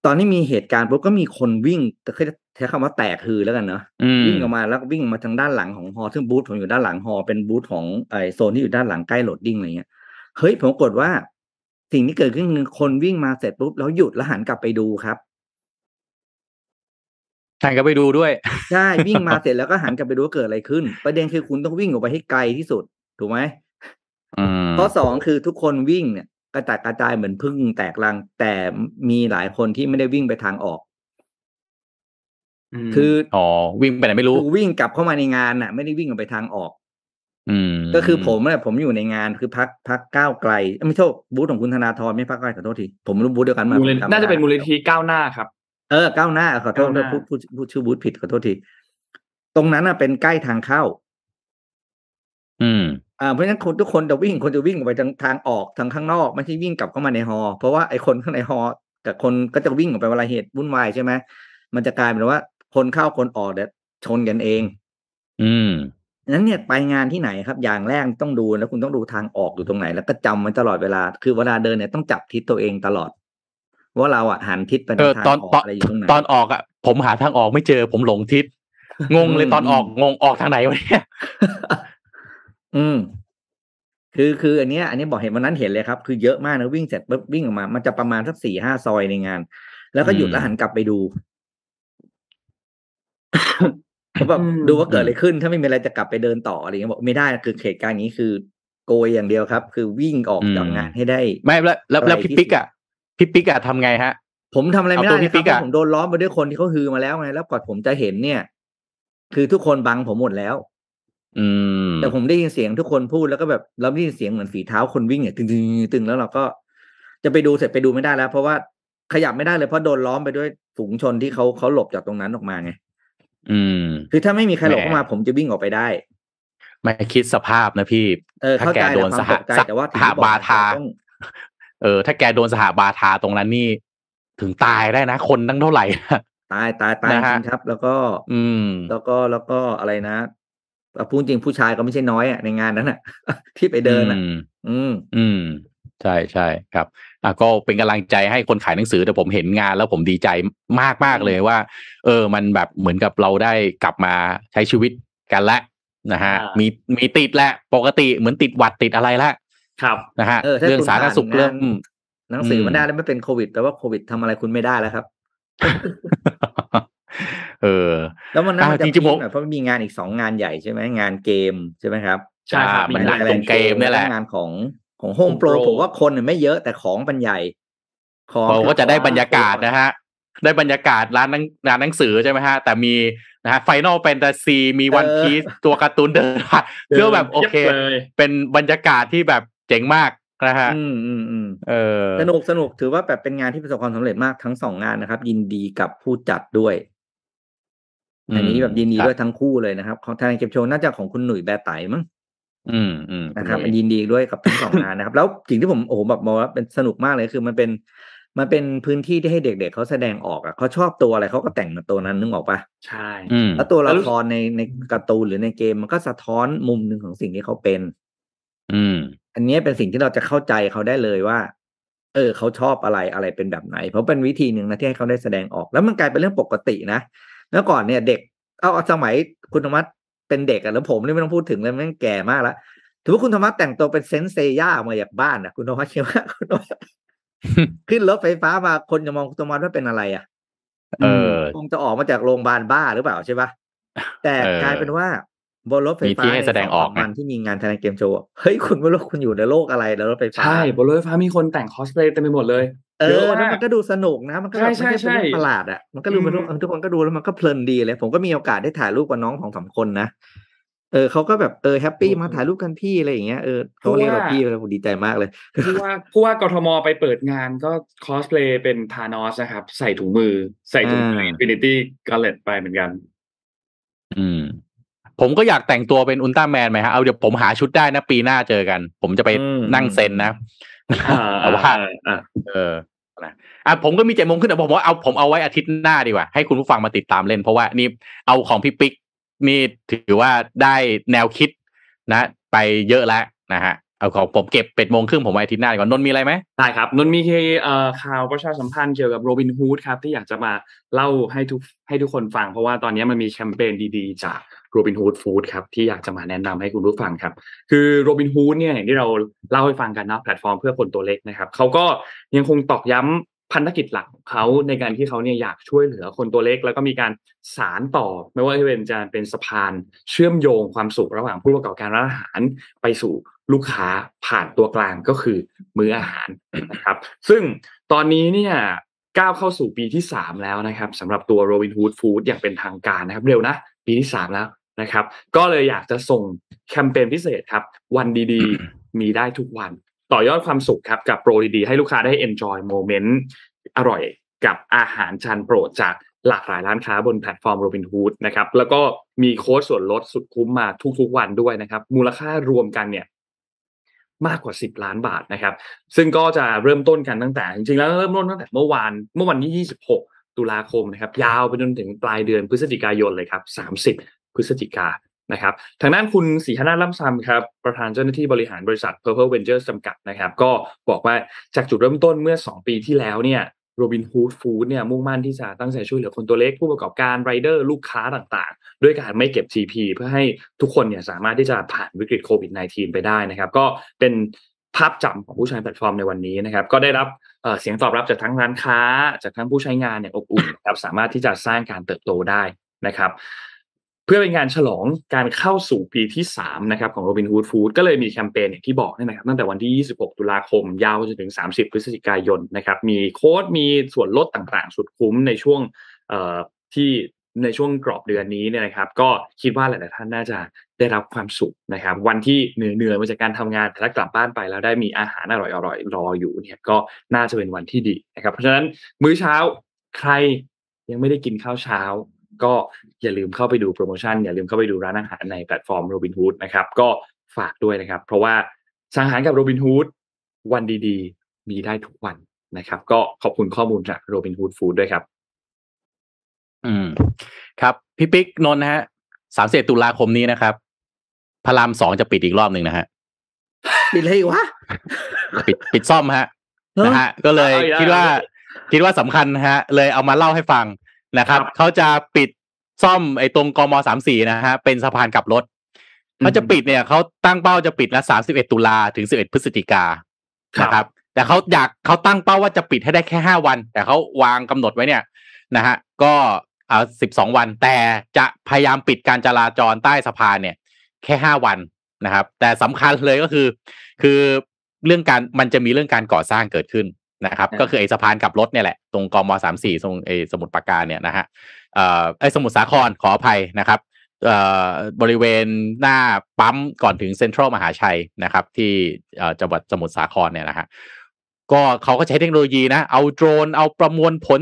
ตอนนี้มีเหตุการณ์ปุ๊บก็มีคนวิ่งแต่คือใช้คำว่าแตกคือแล้วกันเนาะ
อืม
วิ่งออกมาแล้วก็วิ่งมาทางด้านหลังของฮอซึ่งบูธผมอยู่ด้านหลังฮอเป็นบูธของไอโซนที่อยู่ด้านหลังใกล้ loading อะไรเงี้ยเฮ้ยผมกดว่าสิ่งที่เกิดขึ้นคือคนวิ่งมาเสร็จปุ๊บแล้วหยุดแล้วหันกลับไปดูครับ
ท่านก็ไปดูด้วย
ใช่วิ่งมาเสร็จแล้วก็หันกลับไปดูว่าเกิดอะไรขึ้น ประเด็นคือคุณต้องวิ่งออกไปให้ไกลที่สุด ถูกไหม
อืม
ข้อสองคือทุกคนวิ่งเนี่ยก ระจายกระจายเหมือนพึ่งแตกรัง แต่มีหลายคนที่ไม่ได้วิ่งไปทางออก
ม
คือ
อ๋อวิ่งไปไหนไม่รู้
คือวิ่งกลับเข้ามาในงานน่ะ ไม่ได้วิ่งออกไปทางออก
อืม
ก็คือผมเนี่ยผมอยู่ในงานคือพักพักก้าวไกลเอ้ยไม่โทษบูธของคุณธนาธรไม่พักก้าวไกลขอโทษทีผมไม่รู้บูธเดียวกันไหม
มูลนิ
ผมจำไม่
น่าจะเป็น
ได้
มูลนิธิก้าวหน้าครับ
เออก้าวหน้าขอโทษ
ก้าวหน้า
พูดพูดพูดชื่อบูธผิดขอโทษทีตรงนั้นน่ะเป็นใกล้ทางเข้า
อืม
อ่าเพราะฉะนั้นคนทุกคนจะวิ่งคนจะวิ่งออกไปทางทางออกทางข้างนอกไม่ใช่วิ่งกลับเข้ามาในฮอเพราะว่าไอ้คนข้างในฮอกับคนก็จะวิ่งออกไปเวลาเหตุวุ่นวายใช่ไหมมันจะกลายเป็นว่าคนเข้าคนออกเดี๋ยวชนกันเอง
อืม
นั้นเนี่ยไปงานที่ไหนครับ อย่างแรกต้องดูแล้วคุณต้องดูทางออกอยู่ตรงไหน แล้วก็จำมันตลอดเวลา คือเวลาเดินเนี่ยต้องจับทิศตัวเองตลอด ว่าเราอะหันทิศไป
เออ
ทาง
ตอน
ออก
ตอน
อะไรอยู่ตรงไหน
ตอนออกอะ ผมหาทางออกไม่เจอ ผมหลงทิศงงเลย
อืม
ตอนออกงงออกทางไหนวะเนี่ย
อืม คือคืออันเนี้ย อันนี้บอกเห็นวันนั้นเห็นเลยครับ คือเยอะมากนะวิ่งเสร็จปุ๊บวิ่งออกมา มันจะประมาณสักสี่ห้าซอยในงาน แล้วก็หยุด
อืม
แล้วหันกลับไปดูเขาแบบ
อืม
ดูว่าเกิดอะไรขึ้น ถ้าไม่มีอะไรจะกลับไปเดินต่ออะไรเงี้ยบอกไม่ได้คือเหตุการณ์นี้คือโกยอย่างเดียวครับ คือวิ่งออกจากงานให้ได้
ไม่แล้วแล้วแล้ว
อะไร
พี่
ที่
ปิ๊กอะพี่ปิ๊กอะทำไงฮะ
ผมทำอะไรไม่ได้
เอาตัว
เลย
พี่
ครับ
ปิ๊ก
เพ
อะ
ราะผมโดนล้อมไปด้วยคนที่เขาฮือมาแล้วไงแล้วกว่าผมจะเห็นเนี่ย คือทุกคนบังผมหมดแล้ว
อืม
แต่ผมได้ยินเสียงทุกคนพูดแล้วก็แบบเราได้ยินเสียงเหมือนฝีเท้าคนวิ่งเนี่ยตึงตึงตึงแล้วเราก็จะไปดูเสร็จไปดูไม่ได้แล้ว เพราะว่าขยับไม่ได้เลยเพราะโดนล้อมไปด้วยฝูงชนที่เขาเขาหลบจากตรงนั้นออกมาไง
อืม
คือถ้าไม่มีใครหลบ
แหม
เข้ามา ผมจะวิ่งออกไปได้
ไม่คิดสภาพนะพี่
เออ
ถ้า
เข้า
แก
ใจ
โด
แหละ
น
ควา
ส
ม
ห
ตกใจแต่ว่า
สหบาทา
ต้อง
เออ ถ้าแกโดนสหบาทาตรงนั้นนี่ ถึงตายได้นะ คนตั้งเท่าไหร่
ตายตายตาย
นะ
จ
ฮะ
ริงครับ แล้วก็
อืม
แล้วก็แล้วก็อะไรนะอะ พูดจริงผู้ชายก็ไม่ใช่น้อยอะในงานนั้นอะ ที่ไปเดินอะ
อืม
อืม
อืมใช่ใช่ครับอะก็เป็นกำลังใจให้คนขายหนังสือแต่ผมเห็นงานแล้วผมดีใจมากมากๆเลยว่า เออ มันแบบเหมือนกับเราได้กลับมาใช้ชีวิตกันแล้วนะฮะ
อ่ามี
มีมีติดแหละปกติเหมือนติดหวัดติดอะไรละ
ครับ
นะฮะ
เออถ้า
เรื่อง
คุณ
สาธารณสุข
ผ่านงาน
เริ่ม
หนังสือ
อืม
มันได้แล้วไม่เป็นโควิดแปลว่าโควิดทำอะไรคุณไม่ได้แล้วครับ
เออ
แล้วมันน่า
อ่า
จะ
จริงๆผม
พีคหน่อยเพราะมันมีงานอีกสองงานใหญ่ใช่ไหมงานเกมใช่ไหมครับ
ใช่ครับ
อ่ามัน
มี
หนักตรงเกมเนี่ยแหละ
งานของของโฮม
Home
โปร
Pro
ผมว่าคนเนี่ยไม่เยอะแต่ของมันใหญ่ ของ
เราก็จะได้
คือบ
รรยากาศนะฮะได้บรรยากาศร้านหนังร้านหนังสือใช่ไหมฮะ แต่มีนะฮะไฟนอลแฟนตาซีมีวันพีซตัวการ์ตูนเดินผ่านเพื่อแบบโอเค
ยียเลย
เป็นบรรยากาศที่แบบเจ๋งมากนะฮะ
อืมอืมอืม
เออ
สนุกสนุกถือว่าแบบเป็นงานที่ประสบความสำเร็จมากทั้งสองงานนะครับ ยินดีกับผู้จัดด้วย
อืม
อันนี้แบบยินดี
ครับ
ด้วยทั้งคู่เลยนะครับ ของทางเกมโชว์น่าจะของคุณหนุ่ยแบไต๋มั้ง
อืมอืม
นะครับ
ณห
ยินดีด้วยกับทั้งสองงานนะครับ แล้วสิ่งที่ผมโอ้โหแบบมองว่าเป็นสนุกมากเลยคือมันเป็น มันเป็นพื้นที่ที่ให้เด็กๆเขาแสดงออกอะเขาชอบตัวอะไรเขาก็แต่งมาตัวนั้นนึกออกปะ
ใช่
อืม
แล้วตัวละ
แล้วรู้
ครในในการ์ตูนหรือในเกมมันก็สะท้อนมุมหนึ่งของสิ่งที่เขาเป็น
อืม
อันนี้เป็นสิ่งที่เราจะเข้าใจเขาได้เลยว่า เออ เขาชอบอะไรอะไรเป็นแบบไหน เพราะเป็นวิธีหนึ่งนะที่ให้เขาได้แสดงออก แล้วมันกลายเป็นเรื่องปกตินะ เมื่อก่อนเนี่ยเด็กเอาเอาสมัยคุณธรรมะเป็นเด็กอะแล้วผมนี่ไม่ต้องพูดถึงเลยแม่งแก่มากแล้วถือว่าคุณธรรมะแต่งตัวเป็นเซนต์เซย่าออกมาจากบ้านอะคุณธรรมะคิดว่าคุณธรรมะขึ้นรถไฟฟ้ามาคนจะมองคุณธรรมะว่าเป็นอะไรอะ
เออ
คงจะออกมาจากโรงพยาบาลบ้าหรือเปล่าใช่ปะแต่
เออ
กลายเป็นว่าบนรถไฟ
มี
ฟ้า
ที่ให้แสดงออก
ในสวันที่มีงานแสดงเกมโชว์อะเฮ้ยคุณไม่รู้คุณอยู่ในโลกอะไรแล้วรถไฟฟ้า
ใช่บนรถไฟฟ้ามีคนแต่งคอสเพลย์เต็มไปหมดเลย
เอ
เย
อ
อะ
แล้ว
มาก
มันก็ดูสนุกนะ มันก็แบบ
ใช่
ไม่ได้เป็น
ใช่
เรื่อง
ใช่
ประหลาดอะมันก็ดูเป็น
อืม
ทุกคนก็ดูแล้วมันก็เพลินดีเลย ผมก็มีโอกาสได้ถ่ายรูปกับน้องของสามคนนะเออเขาก็แบบเออ happy มาถ่ายรูปกันพี่อะไรอย่างเงี้ยเออเขาเรียกเราพี่เลยผมดีใจมากเลย
ผู้ว่าผู้ว่ากทมไปเปิดงานก็คอสเพลย์เป็นทานอสนะครับ ใส่ถุงมือใส่ถุงมือ
อ่า
อินฟินิตี้ก l เลตไปเหมือนกัน
อืม ผมก็อยากแต่งตัวเป็นอุลตร้าแมนไหมฮะเอาเดี๋ยวผมหาชุดได้นะ ปีหน้าเจอกัน ผมจะไป
อืม
นั่งเซ็นนะ
อ่า
แต่ว่า
อ่าอ่า
เออนะอะผมก็มีเจ็ดโมงขึ้นแต่ผมว่าเอาผมเอาไว้อาทิตย์หน้าดีกว่า ให้คุณผู้ฟังมาติดตามเล่น เพราะว่านี่เอาของพี่ปิ๊กนี่ถือว่าได้แนวคิดนะ ไปเยอะแล้วนะฮะ เอาของผมเก็บเป็ดโมงครึ่งผมไว้อาทิตย์หน้าดีกว่านนท์มีอะไรไหม
ได้ครับนนท์มีเอ่อข่าวประชาสัมพันธ์เกี่ยวกับโรบินฮูดครับที่อยากจะมาเล่าให้ทุกให้ทุกคนฟัง เพราะว่าตอนนี้มันมีแคมเปญดีๆ จากโรบินฮูดฟู้ดครับที่อยากจะมาแนะนำให้คุณผู้ฟังครับ คือโรบินฮูดเนี่ยอย่างที่เราเล่าให้ฟังกันนะแพลตฟอร์มเพื่อคนตัวเล็กนะครับเขาก็ยังคงตอกย้ำพันธกิจหลักของเขาในการที่เขาเนี่ยอยากช่วยเหลือคนตัวเล็ก แล้วก็มีการสารต่อ ไม่ว่าจะเป็นจะเป็นสะพานเชื่อมโยงความสุขระหว่างผู้ประกอบการร้านอาหารไปสู่ ลูกค้าผ่านตัวกลางก็คือมื้ออาหารนะครับ ซึ่งตอนนี้เนี่ยก้าวเข้าสู่ปีที่สามแล้วนะครับสำหรับตัว Robinhood Food อย่างเป็นทางการนะครับ เร็วนะ ปีที่สามแล้วนะครับ ก็เลยอยากจะส่งแคมเปญพิเศษครับ วันดีๆ มีได้ทุกวัน ต่อยอดความสุขครับกับโปรดีๆ ให้ลูกค้าได้ enjoy moment อร่อยกับอาหารจานโปรดจากหลากหลายร้านค้าบนแพลตฟอร์ม Robinhood นะครับแล้วก็มีโค้ดส่วนลดสุดคุ้มมาทุกๆวันด้วยนะครับ มูลค่ารวมกันเนี่ย มากกว่า 10 ล้านบาทนะครับ ซึ่งก็จะเริ่มต้นกันตั้งแต่ จริงๆแล้วเริ่มต้นตั้งแต่เมื่อวานเมื่อวันที่ 26 ตุลาคมนะครับ ยาวไปจนถึงปลายเดือนพฤศจิกายนเลยครับ 30 พฤศจิกานะครับทางด้านคุณศรีธนาล่ำซำครับ ประธานเจ้าหน้าที่บริหารบริษัท Purple Ventures จำกัดนะครับ ก็บอกว่าจากจุดเริ่มต้นเมื่อ 2 ปีที่แล้วเนี่ย โรบินฮูดฟู้ดเนี่ยมุ่งมั่นที่จะตั้งใจช่วยเหลือคนตัวเล็กผู้ประกอบการไรเดอร์ลูกค้าต่างๆ ด้วยการไม่เก็บ GP เพื่อให้ทุกคนเนี่ยสามารถที่จะผ่านวิกฤตโควิด -19 ไปได้นะครับ ก็เป็นภาพจำของผู้ใช้แพลตฟอร์มในวันนี้นะครับ ก็ได้รับเสียงตอบรับจากทั้งร้านค้า จากทั้งผู้ใช้งานเนี่ยอบอุ่นครับสามารถที่จะสร้างการเติบโตได้นะครับ เพื่อเป็นการฉลองการเข้าสู่ปีที่3นะครับของ Robinhood Food ก็เลยมีแคมเปญอย่างที่บอกนี่นะครับตั้งแต่วันที่ 26 ตุลาคมยาวจนถึง 30 พฤศจิกายนนะครับมีโค้ดมีส่วนลดต่างๆ สุดคุ้มในช่วงที่ในช่วงกรอบเดือนนี้เนี่ยนะครับ ก็คิดว่าหลายๆท่านน่าจะได้รับความสุขนะครับ วันที่เหนื่อยๆมาจากการทำงานแต่ถ้ากลับบ้านไปแล้วได้มีอาหารอร่อยๆรออยู่เนี่ยก็น่าจะเป็นวันที่ดีนะครับเพราะฉะนั้นมื้อเช้าใครยังไม่ได้กินข้าวเช้า ก็อย่าลืมเข้าไปดูโปรโมชั่นอย่าลืมเข้าไปดูร้านอาหารในแพลตฟอร์ม Robinhood นะครับก็ฝากด้วยนะครับ เพราะว่าสั่งอาหารกับ Robinhood วันดีๆ มีได้ทุกวันนะครับ ก็ขอบคุณข้อมูลจาก Robinhood Food ด้วยครับ
อืม ครับ พี่ปิ๊กนนท์นะฮะสามสิบตุลาคมนี้นะครับพระรามสองจะปิดอีกรอบหนึ่งนะฮะ
ปิดเลยอีกวะ
ปิดปิดซ่อมฮะนะฮะ ก็เลย
เอาอีกแล้ว
คิดว่าคิดว่าสำคัญนะฮะ เลยเอามาเล่าให้ฟัง นะครับ
ครับ
เขาจะปิดซ่อมไอ้ตรงกมสามสี่นะฮะเป็นสะพานกลับรถ
อืม
เขาจะปิดเนี่ยเขาตั้งเป้าจะปิดนะสามสิบเอ็ดตุลาถึงสิบเอ็ดพฤศจิกา
ครับ
นะครับ แต่เขาอยากเขาตั้งเป้าว่าจะปิดให้ได้แค่ห้าวัน แต่เขาวางกำหนดไว้เนี่ยนะฮะก็เอาสิบสองวัน แต่จะพยายามปิดการจราจรใต้สะพานเนี่ย แค่ห้าวันนะครับ แต่สำคัญเลยก็คือ คือเรื่องการมันจะมีเรื่องการก่อสร้างเกิดขึ้น นะครับ
อ่า
ก็คือไอ้สะพานกลับรถเนี่ยแหละ ตรงกมสามสี่ตรงไอ้สมุทรปราการเนี่ยนะฮะเอ่อไอ้สมุทรสาครขออภัยนะครับเอ่อบริเวณหน้าปั๊มก่อนถึงเซ็นทรัลมหาชัยนะครับ ที่เอ่อจังหวัดสมุทรสาครเนี่ยนะฮะก็เขาก็ใช้เทคโนโลยีนะ เอาโดรนเอาประมวลผล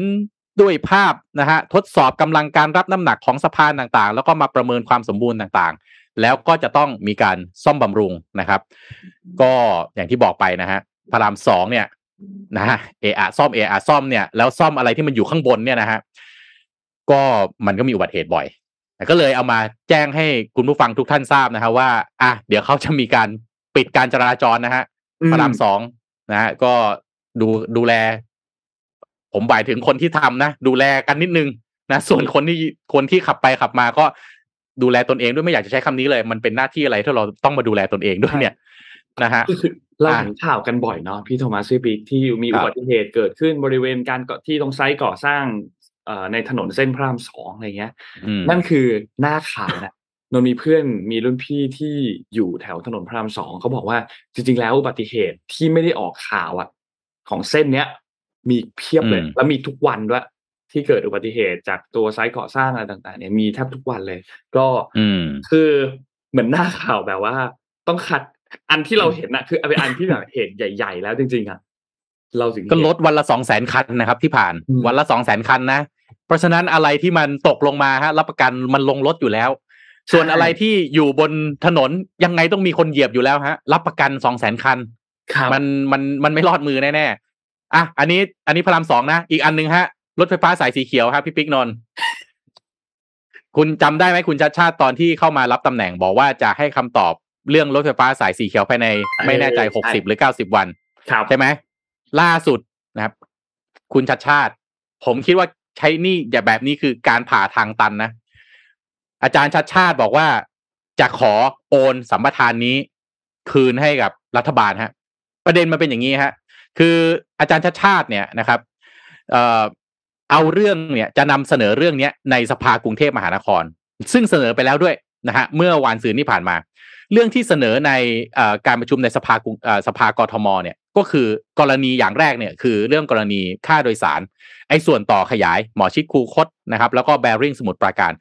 ด้วยภาพนะฮะทดสอบกำลังการรับน้ำหนักของสะพานต่างๆ แล้วก็มาประเมินความสมบูรณ์ต่างๆ แล้วก็จะต้องมีการซ่อมบำรุงนะครับ ก็อย่างที่บอกไปนะฮะพระรามสองเนี่ย นะฮะเออะซ่อมเออะซ่อมเนี่ยแล้วซ่อมอะไรที่มันอยู่ข้างบนเนี่ยนะฮะก็มันก็มีอุบัติเหตุบ่อยก็เลยเอามาแจ้งให้คุณผู้ฟังทุกท่านทราบนะฮะว่าอะเดี๋ยวเขาจะมีการปิดการจราจรนะฮะพระรามสองนะฮะก็ดูดูแล ผมหมายถึงคนที่ทำนะดูแลกันนิดนึงนะส่วนคนที่คนที่ขับไปขับมาก็ดูแลตนเองด้วยไม่อยากจะใช้คำนี้เลย มันเป็นหน้าที่อะไรที่เราต้องมาดูแลตนเองด้วยเนี่ย นะฮะ
ก็คือเรา
อะ
เห็นข่าวกันบ่อยเนาะพี่โทมัสซี่ปีกที่มี
ครั
อุ
บ
บัติเหตุเกิดขึ้นบริเวณการก่อที่ตรงไซต์ก่อสร้างเอ่อในถนนเส้นพระรามสองอะไรเงี้ย
อืม
นั่นคือหน้าข่าวนะนนมีเพื่อนมีรุ่นพี่ที่อยู่แถวถนนพระรามสองเขาบอกว่าจริง ๆ แล้วอุบัติเหตุที่ไม่ได้ออกข่าวอะของเส้นเนี้ย มีเพียบเลย
อืม
แล้วมีทุกวันด้วยที่เกิดอุบัติเหตุจากตัวไซต์ก่อสร้างอะไรต่าง ๆ เนี่ยมีแทบทุกวันเลย ก็
อืม
คือเหมือนหน้าข่าวแบบว่า ต้องคัด อันที่เราเห็นนะคือเป็นอันที่แบบเหตุใหญ่ ๆ แล้วจริงๆอะเราถึง
ก็
เห็น
ลดวันละสองแสนคันนะครับที่ผ่าน
อืม
วันละสองแสนคันนะเพราะฉะนั้นอะไรที่มันตกลงมาฮะรับประกันมันลงรถอยู่แล้ว ส่วนอะไรที่อยู่บนถนนยังไงต้องมีคนเหยียบอยู่แล้วฮะ รับประกันสองแสนคัน
ครับ
มันมันมันไม่รอดมือแน่ๆอะอันนี้ อันนี้พระรามสองนะอีกอันหนึ่งฮะรถไฟฟ้าสายสีเขียวครับพี่ปิ๊กนนท์คุณจำได้ไหมคุณชัดชาติตอนที่เข้ามารับตำแหน่งบอกว่าจะให้คำตอบ เรื่องรถไฟฟ้าสายสีเขียวภายในไม่แน่ใจหกสิบหรือเก้าสิบวัน
ครับ
ใช่ไหมล่าสุดนะครับ คุณชัดชาติ ผมคิดว่าใช้นี่อย่าแบบนี้คือการผ่าทางตันนะ อาจารย์ชัดชาติบอกว่าจะขอโอนสัมปทานนี้ คืนให้กับรัฐบาลฮะ ประเด็นมันเป็นอย่างนี้ฮะ คืออาจารย์ชัดชาติเนี่ยนะครับเอ่อเอาเรื่องเนี่ยจะนำเสนอเรื่องเนี้ยในสภากรุงเทพมหานคร ซึ่งเสนอไปแล้วด้วยนะฮะเมื่อวานซืนที่ผ่านมา เรื่องที่เสนอในอการประชุมในสภากรุงเอ่อสภากทมเนี่ยก็คือกรณีอย่างแรกเนี่ยคือเรื่องกรณีค่าโดยสาร ไอ้ส่วนต่อขยายหมอชิดคูคตนะครับ แล้วก็แบริ่งสมุทรปราการ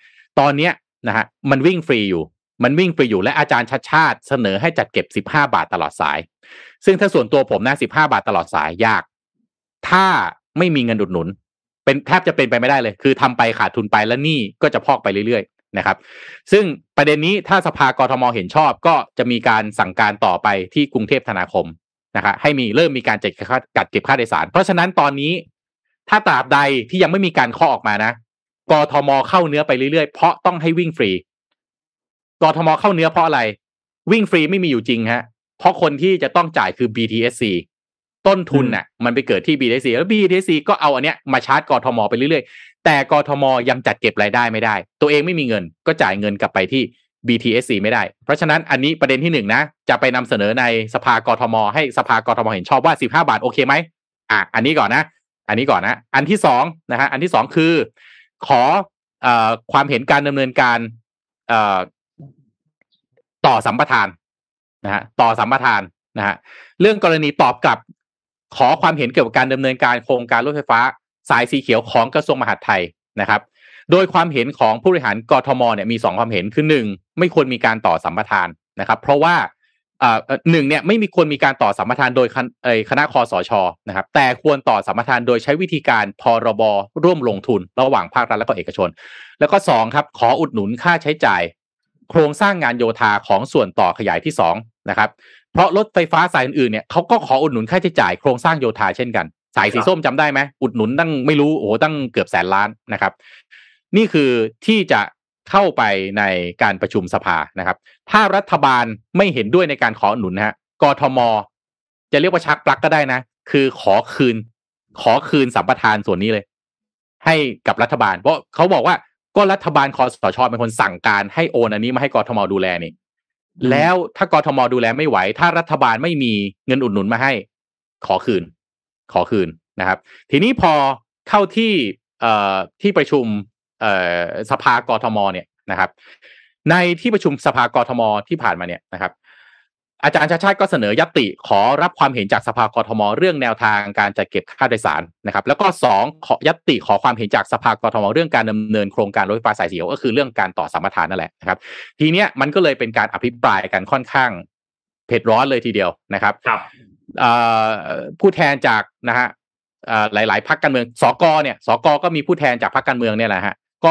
ตอนเนี้ยนะฮะมันวิ่งฟรีอยู่ มันวิ่งฟรีอยู่และอาจารย์ชัดชาติเสนอให้จัดเก็บ 15 บาทตลอดสาย ซึ่งถ้าส่วนตัวผมนะ15 บาทตลอดสายยาก ถ้าไม่มีเงินอุดหนุน เป็นแทบจะเป็นไปไม่ได้เลย คือทำไปขาดทุนไปแล้วนี่ก็จะพอกไปเรื่อยๆ นะครับ ซึ่งประเด็นนี้ถ้าสภากรทมเห็นชอบ ก็จะมีการสั่งการต่อไปที่กรุงเทพธนาคมนะครับให้มีเริ่มมีการจัดค่าจัดเก็บค่าโดยสาร เพราะฉะนั้นตอนนี้ ถ้าตราบใดที่ยังไม่มีการข้อออกมานะกทมเข้าเนื้อไปเรื่อยๆ เพราะต้องให้วิ่งฟรีกทมเข้าเนื้อเพราะอะไร วิ่งฟรีไม่มีอยู่จริงฮะ เพราะคนที่จะต้องจ่ายคือ BTSC ต้นทุนน่ะ มันไปเกิดที่ BTSC แล้ว BTSC ก็เอาอันเนี้ยมาชาร์จกทมไปเรื่อยๆ แต่กทมยังจัดเก็บรายได้ไม่ได้ ตัวเองไม่มีเงินก็จ่ายเงินกลับไปที่ BTSC ไม่ได้ เพราะฉะนั้นอันนี้ประเด็นที่หนึ่งนะ จะไปนำเสนอในสภากทม ให้สภากทมเห็นชอบว่า 15 บาทโอเคไหมอะอันนี้ก่อนนะ อันนี้ก่อนนะ อันที่สองนะฮะอันที่สองคือ ขอเอ่อความเห็นการดำเนินการเอ่อต่อสัมปทานนะฮะต่อสัมปทานนะฮะเรื่องกรณีตอบกลับ ขอความเห็นเกี่ยวกับการดำเนินการโครงการรถไฟฟ้า สายสีเขียวของกระทรวงมหาดไทยนะครับ โดยความเห็นของผู้บริหารกรทมเนี่ยมีสองความเห็นคือหนึ่งไม่ควรมีการต่อสัมปทานนะครับ เพราะว่าหนึ่งเนี่ยไม่มีควรมีการต่อสัมปทานโดยคณะคอสชนะครับ แต่ควรต่อสัมปทานโดยใช้วิธีการพรบร่วมลงทุนระหว่างภาครัฐและก็เอกชน แล้วก็สองครับขออุดหนุนค่าใช้จ่าย โครงสร้างงานโยธาของส่วนต่อขยายที่สองนะครับเพราะรถไฟฟ้าสายอื่นๆเนี่ยเขาก็ขออุดหนุนค่าใช้จ่ายโครงสร้างโยธาเช่นกัน สายสีส้มจำได้ไหมอุดหนุนตั้งไม่รู้โอ้โหตั้งเกือบแสนล้านนะครับ นี่คือที่จะเข้าไปในการประชุมสภานะครับ ถ้ารัฐบาลไม่เห็นด้วยในการขอหนุนนะฮะกทม จะเรียกว่าชักปลักก็ได้นะ คือขอคืน ขอคืนสัมปทานส่วนนี้เลย ให้กับรัฐบาล เพราะเขาบอกว่าก็รัฐบาลคอสชเป็นคนสั่งการให้โอนอันนี้มาให้กทมดูแลนี่ แล้วถ้ากทมดูแลไม่ไหว ถ้ารัฐบาลไม่มีเงินอุดหนุนมาให้ ขอคืน ขอคืนนะครับ ทีนี้พอเข้าที่ที่ประชุมสภากรทมเนี่ยนะครับ ในที่ประชุมสภากรทมที่ผ่านมาเนี่ยนะครับ อาจารย์ชาชาติก็เสนอยติขอรับความเห็นจากสภากรทม เรื่องแนวทางการจัดเก็บค่าโดยสารนะครับ แล้วก็สองขอยติขอความเห็นจากสภากรทม เรื่องการดำเนินโครงการรถไฟฟ้าสายสีเขียวก็คือเรื่องการต่อสัมปทานนั่นแหละนะครับ ทีเนี้ยมันก็เลยเป็นการอภิปรายกันค่อนข้างเผ็ดร้อนเลยทีเดียวนะครับ ผู้แทนจากนะฮะหลาย ๆพักการเมือง สกเนี่ยสกก็มีผู้แทนจากพักการเมืองเนี่ยแหละฮะก็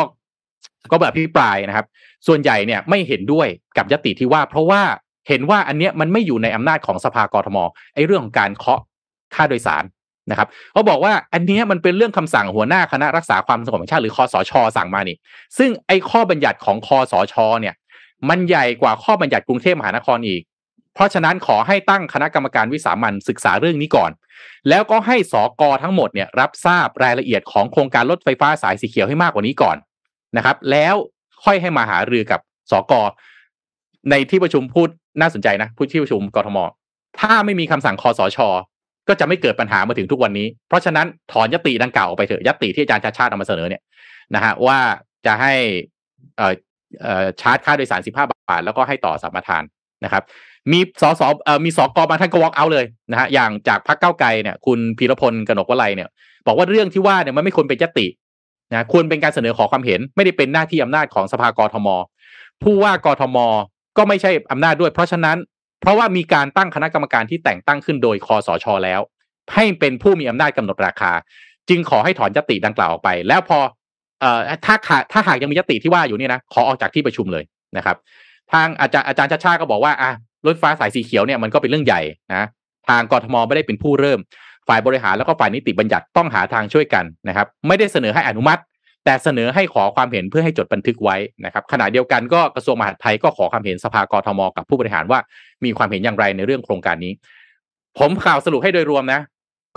ก็แบบพิปรายนะครับ ส่วนใหญ่เนี่ยไม่เห็นด้วยกับยติที่ว่า เพราะว่าเห็นว่าอันเนี้ยมันไม่อยู่ในอำนาจของสภากรทมไอ้เรื่องของการเคาะค่าโดยสารนะครับเขาบอกว่าอันเนี้ยมันเป็นเรื่องคำสั่งหัวหน้าคณะรักษาความสงบแห่งชาติหรือคอสช สั่งมานี่ซึ่งไอ้ข้อบัญญัติของคอสช เนี่ย มันใหญ่กว่าข้อบัญญัติกรุงเทพมหานครอีก เพราะฉะนั้นขอให้ตั้งคณะกรรมการวิสามันศึกษาเรื่องนี้ก่อน แล้วก็ให้สอกอทั้งหมดเนี่ยรับทราบรายละเอียดของโครงการรถไฟฟ้าสายสีเขียวให้มากกว่านี้ก่อนนะครับ แล้วค่อยให้มาหารือกับสอกอในที่ประชุมพูดน่าสนใจนะพูดที่ประชุมกทม ถ้าไม่มีคำสั่งคอสช ก็จะไม่เกิดปัญหามาถึงทุกวันนี้ เพราะฉะนั้นถอนยติดังกล่าวออกไปเถอะยติที่อาจารย์ชาชาติเอามาเสนอเนี่ยนะฮะว่าจะให้อ่อชาร์จค่าโดยสาร 15 บาท แล้วก็ให้ต่อสัมปทานนะครับ มีสสเอ่อมีสกบาท่านก็วอล์กเอาเลยนะฮะอย่างจากพรรคเก้าไกลเนี่ย คุณพีรพลกนกวลัยเนี่ย บอกว่าเรื่องที่ว่าเนี่ยมันไม่ควรเป็นยตินะควรเป็นการเสนอขอความเห็น ไม่ได้เป็นหน้าที่อำนาจของสภากรทม ผู้ว่ากรทมก็ไม่ใช่อำนาจด้วย เพราะฉะนั้น เพราะว่ามีการตั้งคณะกรรมการที่แต่งตั้งขึ้นโดยคอสชแล้ว ให้เป็นผู้มีอำนาจกำหนดราคา จึงขอให้ถอนยติดังกล่าวออกไป แล้วพอเอ่อถ้าขาถ้าหากยังมียติที่ว่าอยู่เนี่ยนะขอออกจากที่ประชุมเลยนะครับ ทางอาจารย์อาจารย์ชาชาก็บอกว่าอะ รถไฟฟ้าสายสีเขียวเนี่ยมันก็เป็นเรื่องใหญ่นะทางกรทมไม่ได้เป็นผู้เริ่ม ฝ่ายบริหารแล้วก็ฝ่ายนิติบัญญัติต้องหาทางช่วยกันนะครับ ไม่ได้เสนอให้อนุมัติ แต่เสนอให้ขอความเห็นเพื่อให้จดบันทึกไว้นะครับขณะเดียวกันก็กระทรวงมหาดไทยก็ขอความเห็นสภากรทม กับผู้บริหารว่ามีความเห็นอย่างไรในเรื่องโครงการนี้ ผมข่าวสรุปให้โดยรวมนะ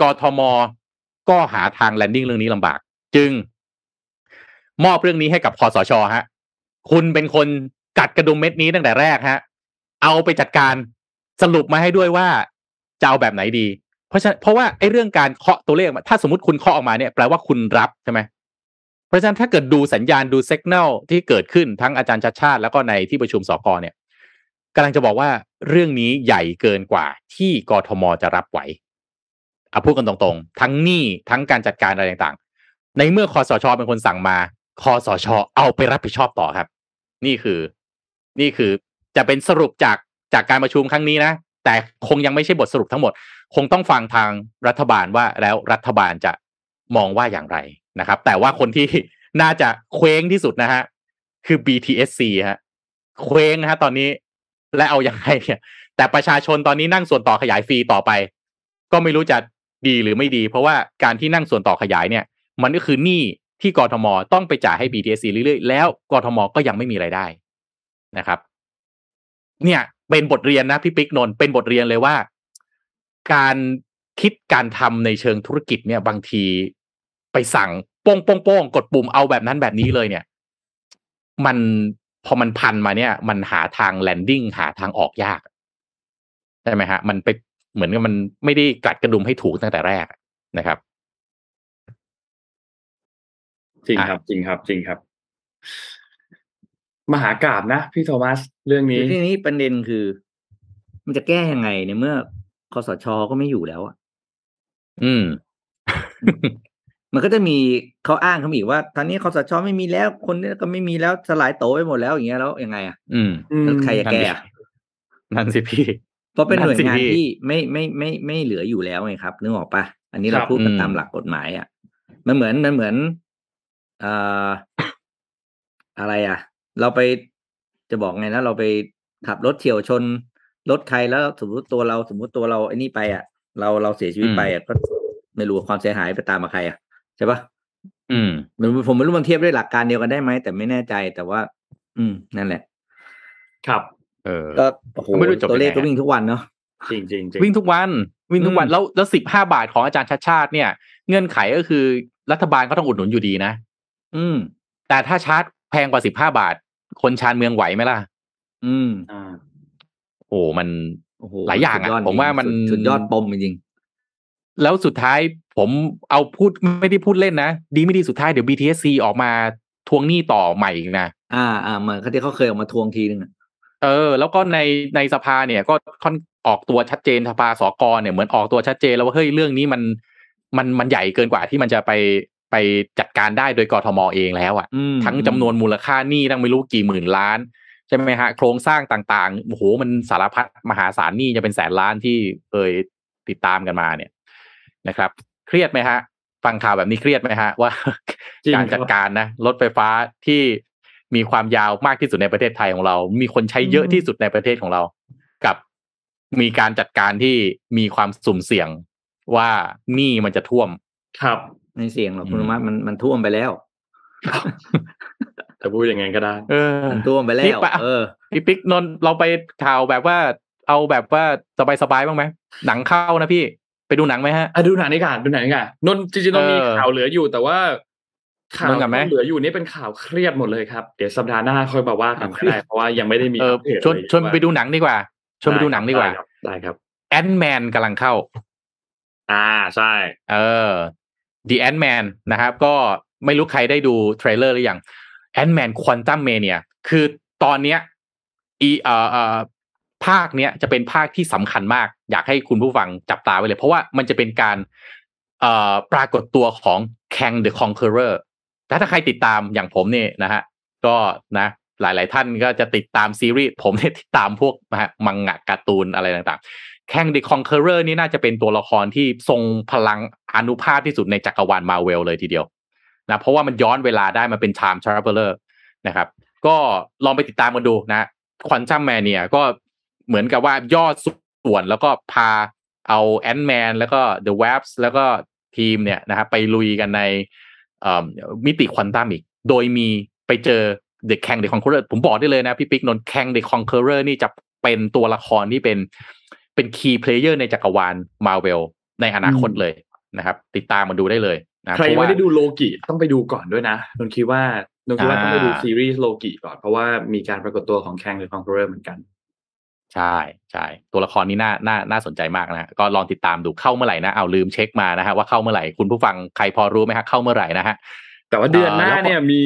กทม ก็หาทางแลนดิ้งเรื่องนี้ลำบาก จึง มอบเรื่องนี้ให้กับคอสชฮะ คุณเป็นคนกัดกระดุมเม็ดนี้ตั้งแต่แรกฮะ เอาไปจัดการสรุปมาให้ด้วยว่าจะเอาแบบไหนดี เพราะฉะนั้นเพราะว่าไอ้เรื่องการเคาะตัวเลขถ้าสมมติคุณเคาะออกมาเนี่ยแปลว่าคุณรับใช่ไหมเพราะฉะนั้นถ้าเกิดดูสัญญาณดูสัญญาณที่เกิดขึ้นทั้งอาจารย์ชัดชาติแล้วก็ในที่ประชุมสกเนี่ยกำลังจะบอกว่าเรื่องนี้ใหญ่เกินกว่าที่กทมจะรับไหวเอาพูดกันตรงๆ ทั้งหนี้ทั้งการจัดการอะไรต่างๆ ในเมื่อคอสชเป็นคนสั่งมาคอสชเอาไปรับผิดชอบต่อครับ นี่คือ นี่คือ จะเป็นสรุปจากจากการประชุมครั้งนี้นะ แต่คงยังไม่ใช่บทสรุปทั้งหมด คงต้องฟังทางรัฐบาลว่าแล้วรัฐบาลจะมองว่าอย่างไรนะครับ แต่ว่าคนที่น่าจะเคว้งที่สุดนะฮะคือ BTSC ฮะเคว้งนะฮะตอนนี้และเอาอย่างไรเนี่ยแต่ประชาชนตอนนี้นั่งส่วนต่อขยายฟรีต่อไป ก็ไม่รู้จะดีหรือไม่ดี เพราะว่าการที่นั่งส่วนต่อขยายเนี่ย มันก็คือหนี้ที่กรทมต้องไปจ่ายให้ BTSC เรื่อยๆ แล้วกรทมก็ยังไม่มีไรายได้นะครับ เนี่ย เป็นบทเรียนนะพี่ปิ๊กนนท์เป็นบทเรียนเลยว่า การคิดการทำในเชิงธุรกิจเนี่ยบางทีไปสั่งโป้งโป้งโป้งกดปุ่มเอาแบบนั้นแบบนี้เลยเนี่ย มันพอมันพันมาเนี่ย มันหาทางแลนดิ้งหาทางออกยากใช่ไหมฮะ มันไปเหมือนกับมันไม่ได้กัดกระดุมให้ถูกตั้งแต่แรกนะครับ
จริงครับ จริงครับ จริงครับ มหากราบนะพี่โทมัสเรื่องนี้
ทีนี้ประเด็นคือ มันจะแก้ยังไงในเมื่อคอสชก็ไม่อยู่แล้วอะ
อืม
มันก็จะมีเขาอ้างเขาอีกว่า ตอนนี้คอสชไม่มีแล้ว คนนี้ก็ไม่มีแล้วสลายโตไปหมดแล้วอย่างเงี้ยแล้วยังไงอะ
อืม
แล้วใครจะแก้อะ
นั่นสิพี่
เพราะเป็นหน่วย
นั่นสิ
งาน
พี่
ที่ไม่ไม่ไม่ไม่เหลืออยู่แล้วไงครับนึกออกปะอันนี้เรา
ครับ
พูดกัน
อืม
ตามหลักกฎหมายอะมันเหมือนมันเหมือนเอ่ออะไรอะ เราไปจะบอกไงนะเราไปขับรถเฉียวชนรถใครแล้วสมมติตัวเราสมมติตัวเราไอ้นี่ไปอะ เราเราเสียชีวิตไปอะก็ไม่รู้ว่าความเสียหายไปตามมาใครอะใช่ปะ
อืม
มันผมไม่รู้มันเทียบด้วยหลักการเดียวกันได้ไหมแต่ไม่แน่ใจแต่ว่า อืม นั่นแหละ
ครับ
เออ
ก็โอ้โห
ไม่รู้จบ
ตัวเลข
ยังไง
ก็วิ่งทุกวันเนาะ
จริงจริงจริง
วิ่งทุกวัน วิ่งทุกวัน
อืม
แล้วแล้วสิบห้าบาทของอาจารย์ชัดชาติเนี่ย เงื่อนไขก็คือรัฐบาลก็ต้องอุดหนุนอยู่ดีนะ
อืม
แต่ถ้าชาร์จแพงกว่าสิบห้าบาท คนชานเมืองไหวไหมล่ะ
อืม
อ่า
โอ้มัน
โอ้โห
หลายอย่างอะ
สุดด
ผมว่ามัน
สุดสุดยอดปมจริง
แล้วสุดท้ายผมเอาพูดไม่ได้พูดเล่นนะ ดีไม่ดีสุดท้ายเดี๋ยว BTSC ออกมาทวงหนี้ต่อใหม่อีกนะ
ๆอ่าอ่าเหมือนเขาที่เขาเคยออกมาทวงทีนึงอะ
เออ แล้วก็ในในสภาเนี่ย ก็ค่อนออกตัวชัดเจนสภาสกเนี่ยเหมือนออกตัวชัดเจนแล้วว่าเฮ้ยเรื่องนี้มันมันมันใหญ่เกินกว่าที่มันจะไป ไปจัดการได้โดยกทมเองแล้วอะ
อืม
ทั้งจำนวนมูลค่าหนี้ตั้งไม่รู้กี่หมื่นล้าน ใช่ไหมฮะ โครงสร้างต่างๆโอ้โหมันสารพัดมหาศาลหนี้จะเป็นแสนล้านที่เคยติดตามกันมาเนี่ยนะครับ เครียดไหมฮะ ฟังข่าวแบบนี้เครียดไหมฮะ ว่า
จริง
การ
ครับ
จัดการนะรถไฟฟ้าที่มีความยาวมากที่สุดในประเทศไทยของเรา มีคนใช้เยอะที่สุดในประเทศของเรา กับมีการจัดการที่มีความสุ่มเสี่ยงว่าหนี้มันจะท่วม
ครับ
ในเสียงหรอก
อืม
คุณมามันมันท่วมไปแล้ว
แต่พูดอย่างไงก็ได้
เออ
มันท่วมไปแล้
นี่
ว
ปะ
เออ
พี่ปิ๊กนนท์เราไปข่าวแบบว่า เอาแบบว่าสบายๆบ้างไหมหนังเข้านะพี่ไปดูหนังไหมฮะ
อะดูหนังนี่ก่อนดูหนังนี่ก่อนนนท์จริงๆต้องมี
เออ
ข่าวเหลืออยู่แต่ว่าข่าวน
นท์กับไหม
ที่เหลืออยู่นี่เป็นข่าวเครียดหมดเลยครับ เดี๋ยวสัปดาห์หน้าค่อยมาว่ากันก็ได้เพราะว่ายังไม่ได้มี
เออ
ปดต
ชวน
เลย
ชวนไปดูหนังดีกว่าชวนไปดูหนังดีกว่า
ไครับได้ครับ
แอนแมนกำลังเข้า
อ่าใช่
เออ The Ant-Man นะครับ ก็ไม่รู้ใครได้ดูเทรลเลอร์หรือยัง Ant-Man Quantum Mania คือตอนเนี้ยอีเอ่อเอ่อภาคเนี้ยจะเป็นภาคที่สำคัญมาก อยากให้คุณผู้ฟังจับตาไว้เลย เพราะว่ามันจะเป็นการเอ่อปรากฏตัวของ Kang the Conqueror แต่ถ้าใครติดตามอย่างผมเนี่ยนะฮะก็นะหลาย ๆ ท่านก็จะติดตามซีรีส์ผมเนี่ยติดตามพวกนะฮะมังงะการ์ตูนอะไรต่าง แข่ง The Conqueror นี่น่าจะเป็นตัวละครที่ทรงพลังอนุภาพที่สุดในจักรวาลมาเวลเลยทีเดียวนะเพราะว่ามันย้อนเวลาได้มาเป็น Time Traveler นะครับ ก็ลองไปติดตามกันดูนะควันจัมแมนเนี่ยก็เหมือนกับว่ายอดส่วนแล้วก็พาเอาแอนด์แมนแล้วก็ The Wasp แล้วก็ทีมเนี่ยนะครับไปลุยกันในมิติควอนตัมอีก โดยมีไปเจอ The Kang the Conqueror ผมบอกได้เลยนะพี่ปิ๊กนนท์ Kang the Conqueror นี่จะเป็นตัวละครที่เป็น เป็น key player ในจักรวาลมาเวลในอนาคตเลยนะครับ ติดตามมาดูได้เลยนะ
ใครยัง
เพาะว่า
ไม่ได้ดูโลกิต้องไปดูก่อนด้วยนะนนท์คิดว่านนท์คิดว่า
อ่า
ต้องไปดูซีรีส์โลกิก่อน เพราะว่ามีการปรากฏตัวของแคงหรือคอนเ u อร์เหมือนกัน
ใช่ใช่ตัวละครนี้น่าน่าน่าสนใจมากนะฮะก็ลองติดตามดูเข้าเมื่อไหร่นะเอาลืมเช็คมานะฮะว่าเข้าเมื่อไหร่คุณผู้ฟังใครพอรู้ไหมฮะเข้าเมื่อไหร่นะฮะ
แต่ว่าเดือนหน้า
เอ่อแล้วก็
เนี่ยมี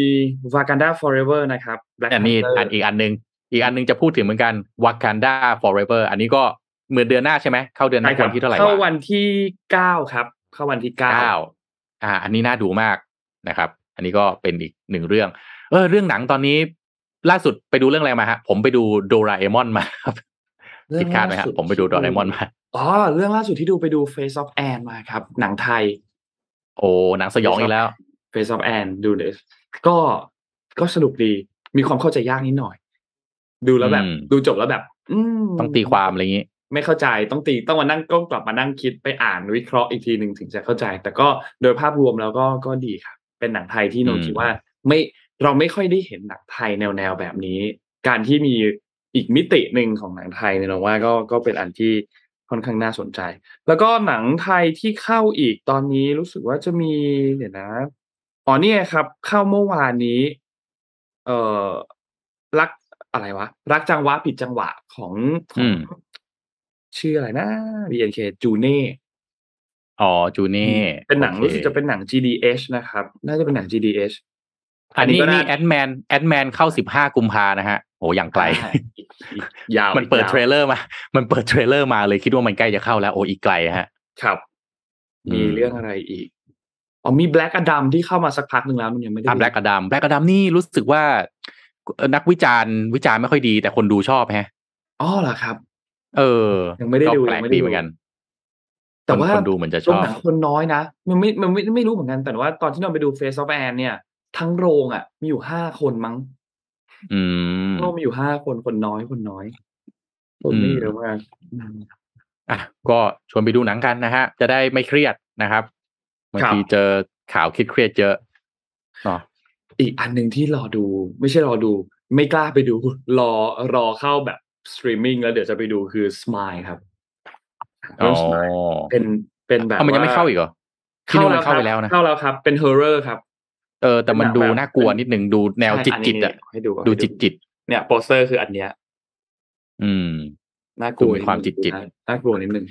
Wakanda Forever นะครับ Black
อันนี้
Panther
อันอีกอันหนึง อีกอันหนึงจะพูดถึงเหมือนกัน Wakanda Forever อันนี้ก็ เหมือนเดือนหน้าใช่ไหมเข้าเดือนหน้า
ใช่ค
วั
รับ
นที่เท่าไหร่
เข้าวะวันที่เก้าครับ เข้าวันที่เก้า
เก้าอ่า อันนี้น่าดูมากนะครับ อันนี้ก็เป็นอีกหนึ่งเรื่อง เออ เรื่องหนังตอนนี้ ล่าสุดไปดูเรื่องอะไรมาฮะผมไปดูโดราเอมอนมาครับผิดคาดไหมฮะผมไปดูโดราเอมอนมา
อ๋อเรื่องล่าสุดที่ดูไปดู Face of Anne มาครับ หนังไทย
โอ้หนังสยองอีกแล้ว
Face of Anne ดูเลยก็ก็สนุกดีมีความเข้าใจยากนิดหน่อย ดูแล้วแบบ
อืม
ดูจบแล้วแบบ อืม
ต้องตีความอะไรอย่างนี้
ไม่เข้าใจต้องตีต้องมานั่งก้มกลับมานั่งคิดไปอ่านวิเคราะห์อีกทีหนึ่งถึงจะเข้าใจ แต่ก็โดยภาพรวมแล้วก็ก็ดีครับเป็นหนังไทยที่โนน
อืม
คิดว่าไม่เราไม่ค่อยได้เห็นหนังไทยแนวแนวๆแบบนี้ การที่มีอีกมิติหนึ่งของหนังไทยเนี่ยเราว่าก็ก็เป็นอันที่ค่อนข้างน่าสนใจ แล้วก็หนังไทยที่เข้าอีกตอนนี้รู้สึกว่าจะมีเดี๋ยวนะอ๋อเนี่ยครับ เข้าเมื่อวานนี้ เอ่อรักอะไรวะ รักจังหวะผิดจังหวะของข
อื
อง
ม
ชื่ออะไรนะ BNK จูเน่
อ๋อจูเน่
เป็นหนัง
โอค
รู้สึกจะเป็นหนัง GDH นะครับ น่าจะเป็นหนัง GDH
อันนี้
ก็
นี่
น่า
แอดแมนแอดแมนเข้าสิบห้ากุมภานะฮะโหอย่างไกล
อ่าอีกอีกยาว
มันเปิด
อีกยาว
trailer มา มันเปิด trailer มาเลยคิดว่ามันใกล้จะเข้าแล้วโอ้อีกไกลฮะ
ครับ มี
อืม
เรื่องอะไรอีกอ๋อมี Black Adam ที่เข้ามาสักพักหนึ่งแล้วมันยังไม่ได้
อ่า
ดู
Black Adam Black Adam นี่รู้สึกว่าเอ่อนักวิจารณ์วิจารณ์ไม่ค่อยดี แต่คนดูชอบแฮะ
อ๋อเหรอครับ
เออ
ยังไม่ได้ดู
ก็แปล
ยั
ก
งไม่ได้
ดี
ดู
เหมือนกัน
แต่ว่า
คนดูเหมือนจะช
โรงหนังคนน้อยนะมันไม่มันไม่ไม่รู้เหมือนกัน แต่ว่าตอนที่เราไปดู Face of Anne เนี่ย ทั้งโรงอะ มีอยู่ห้าคนมั้ง
อืม
โรงมีอยู่ห้าคนคนน้อยคนน้อยคนไม่
อืม
เยอะมากอืม
อะก็ชวนไปดูหนังกันนะฮะ จะได้ไม่เครียดนะครับบาง
ครับ
ทีเจอข่าวคิดเครียดๆเยอะเนาะ
อีกอันหนึ่งที่รอดู ไม่ใช่รอดู ไม่กล้าไปดู รอรอเข้าแบบ สตรีมมิ่งแล้วเดี๋ยวจะไปดูคือ Smile ครับ
อ๋อ
Smile เป็นเป็นแบบ
เอามันยังไม่เข้าอีกเหรอที่นู่นมันเข้าไปแล้วนะ
เข้าแล้วครับ เป็น horror ครับ
เออ แต่มันดู
เป็นแบบ
น่ากลัวนิดนึงดูแนวจิต
ใช่
จิตๆ
อะ
อั
นนี้ให้ดู
ดู
ให้
จิตจิต
เนี่ยโปสเตอร์คืออันเนี้ย
ๆอืม
น่ากลัว
ดูมีความจิตจิต
น่ากลัวนิดนึง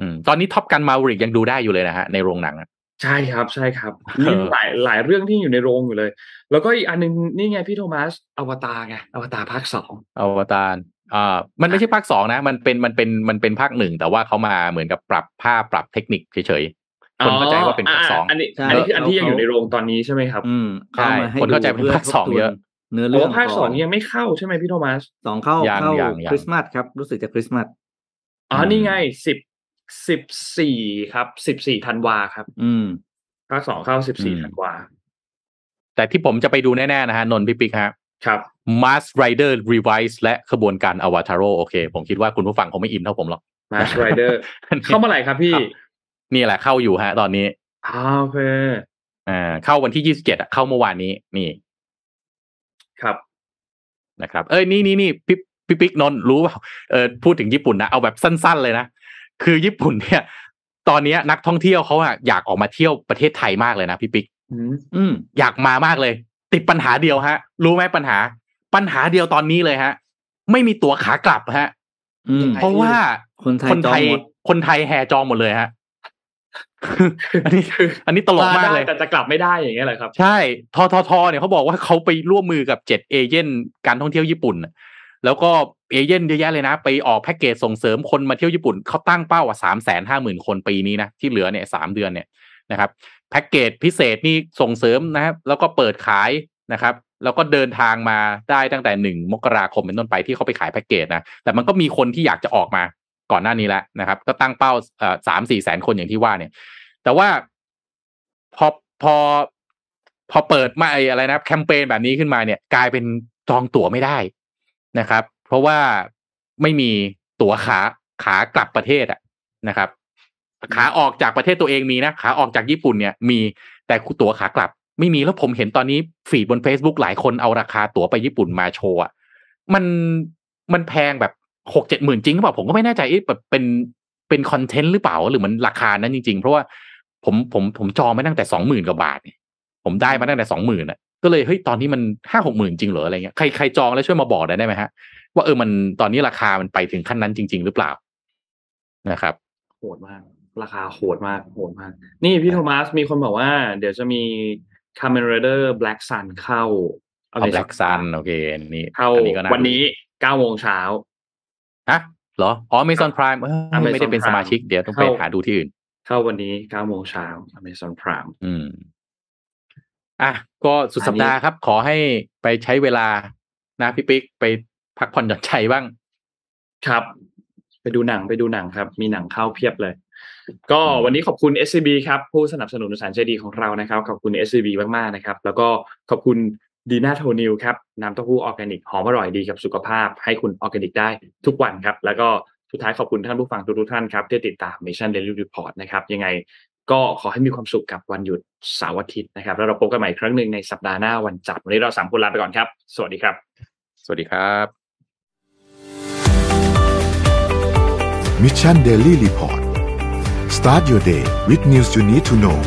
อืมตอนนี้ Top Gun Maverick ยังดูได้อยู่เลยนะฮะในโรงหนังอะ
ใช่ครับ ใช่ครับ
เออ
มีหลายหลายเรื่องที่อยู่ในโรงอยู่เลย แล้วก็อีกอันนึงนี่ไงพี่โทมัสอวตารไงอวตารภาคสอง
อวตารอ่ามันไม่ใช่ภาคสองนะ มันเป็นมันเป็นมันเป็นภาคหนึ่งแต่ว่าเขามาเหมือนกับปรับภาพปรับเทคนิคเฉยๆคนเข้าใจว่าเป็นภาคสอง
อันนี้
ใช่
อันนี้คืออันที่ยัง
เขา
อยู่ในโรงตอนนี้ใช่ไหมครับ
อืม
ใช่
เข้ามาให้
คนเข้าใจเป็น
ดู
ภาคสองเยอะ
เนื้อ
แต่
เรื่อง
ว่าภาคสอง
ก่น
ยังไม่เข้าใช่ไหมพี่โทมัส
สองเข้า
ยัง
เข้า
ยังยัง
คริสต์มาสครับรู้สึกจะคริสต์มาส
อ๋อ
อืม
นี่ไงสิบ สิบสี่ครับสิบสี่ธันวาครับ
อืม
ภาคสองเข้าสิบสี่ธันวา
แต่ที่ผมจะไปดูแน่ๆนะฮะ นนท์พี่ปิ๊กฮะ
ครับ
Mars Rider Revise และขบวนการอวตารโอเค ผมคิดว่าคุณผู้ฟังคงไม่อินเท่าผมหรอก
มาสไรเดอร์เข้าเมื่อไหร่ครับพี่
ครับนี่แหละเข้าอยู่ฮะ ตอนนี้
อ่าโอเค
อ่าเข้าวันที่ยี่สิบเจ็ดเข้าเมื่อวานนี้ นี่
ครับ
นะครับ เอ้ยนี่นี่นี่พี่พี่ปิ๊กนนท์รู้เปล่าเออพูดถึงญี่ปุ่นนะ เอาแบบสั้น ๆ เลยนะ คือญี่ปุ่นเนี่ย ตอนเนี้ยนักท่องเที่ยวเขาอะอยากออกมาเที่ยวประเทศไทยมากเลยนะพี่ปิ๊ก
อืม
อืม
อยากมามากเลย ติดปัญหาเดียวฮะ รู้ไหมปัญหา ปัญหาเดียวตอนนี้เลยฮะ ไม่มีตั๋วขากลับฮะ
อืม
เพราะว่า
คนไทย
คนไทย
จองหมด
คนไทยแห่จองหมดเลยฮะอันนี้คืออันนี้ตลกมากเลย
ได้แต่จะกลับไม่ได้อย่างเงี้ยเหรอครับ
ใช่ทททเนี่ยเขาบอกว่าเขาไปร่วมมือกับเจ็ดเอเย่นการท่องเที่ยวญี่ปุ่นน่ะแล้วก็ เอเย่นเยอะแยะเลยนะ ไปออกแพ็กเกจส่งเสริมคนมาเที่ยวญี่ปุ่นเขาตั้งเป้าว่าสามแสนห้าหมื่นคนปีนี้นะ ที่เหลือเนี่ยสามเดือนเนี่ยนะครับแพ็กเกจพิเศษนี่ส่งเสริมนะครับแล้วก็เปิดขายนะครับแล้วก็เดินทางมาได้ตั้งแต่หนึ่งมกราคมเป็นต้นไปที่เขาไปขายแพ็กเกจนะแต่มันก็มีคนที่อยากจะออกมาก่อนหน้านี้แล้วนะครับ ก็ตั้งเป้าอ่อสามสี่แสนคนอย่างที่ว่าเนี่ย แต่ว่าพอพอพอเปิดมาไอ้อะไรนะแคมเปญแบบนี้ขึ้นมาเนี่ย กลายเป็นจองตั๋วไม่ได้นะครับ ราะว่าไม่มีตั๋วขาขากลับประเทศอะนะครับ ขาออกจากประเทศตัวเองมีนะขาออกจากญี่ปุ่นเนี่ยมีแต่ตั๋วขากลับ ไม่มีแล้วผมเห็นตอนนี้ฟีดบน Facebook หลายคนเอาราคาตั๋วไปญี่ปุ่นมาโชว์อะมันมันแพงแบบหกเจ็ดหมื่นจริงหรือเปล่าผมก็ไม่แน่ใจเอ๊ะแบบเป็นเป็นคอนเทนต์หรือเปล่าหรือมันราคานั้นจริง ๆ เพราะว่าผมผมผมจองมาตั้งแต่สองหมื่นกว่าบาทเนี่ยผมได้มาตั้งแต่สองหมื่นอะ ก็เลยเฮ้ยตอนนี้มันห้าหกหมื่นจริงเหรออะไรเงี้ยใครใครจองแล้วช่วยมาบอกหน่อยได้ไหมฮะ ว่าเออมันตอนนี้ราคามันไปถึงขั้นนั้นจริง ๆ หรือเปล่านะครับ
โหดมาก ราคาโหดมากโหดมาก นี่พี่โทมัสมีคนบอกว่า เดี๋ยวจะมี Kamen Rider Black Sun เข้า
เอาแบล็กซันโอเคนี่
เข้า
อันนี้ก็น่า
วันนี้เก้าโมงเช้า
ฮะเหรออ๋อ Amazon Prime เออ
Amazon
ไม่ได้เป็นสมาชิก
Prime
เดี๋ยวต้องไป
เข้า
หาดูที่อื่น
เข้าวันนี้เก้าโมงเช้า Amazon Prime
อืม อะก็สุดสัปดาห์ครับ ขอให้ไปใช้เวลานะพี่ปิ๊กไปพักผ่อนหย่อนใจบ้าง
ครับ ไปดูหนังไปดูหนังครับ มีหนังเข้าเพียบเลย ก็วันนี้ขอบคุณ SCB ครับ ผู้สนับสนุนสารใจดีของเรานะครับ ขอบคุณ SCB มากๆนะครับ แล้วก็ขอบคุณดีน่าโทนิวครับน้ำเต้าหู้ออร์แกนิกหอมอร่อยดีกับสุขภาพ ให้คุณออร์แกนิกได้ทุกวันครับ แล้วก็สุดท้ายขอบคุณท่านผู้ฟังทุกๆท่านครับที่ติดตาม Mission Daily Report นะครับยังไง ก็ขอให้มีความสุขกับวันหยุดเสาร์อาทิตย์นะครับ แล้วเราพบกันใหม่อีกครั้งหนึ่งในสัปดาห์หน้าวันจันทร์วันนี้เราสามคนลาไปก่อนครับ สวัสดีครับ
สวัสดีครับ
Mission Daily Report start your day with news you need to know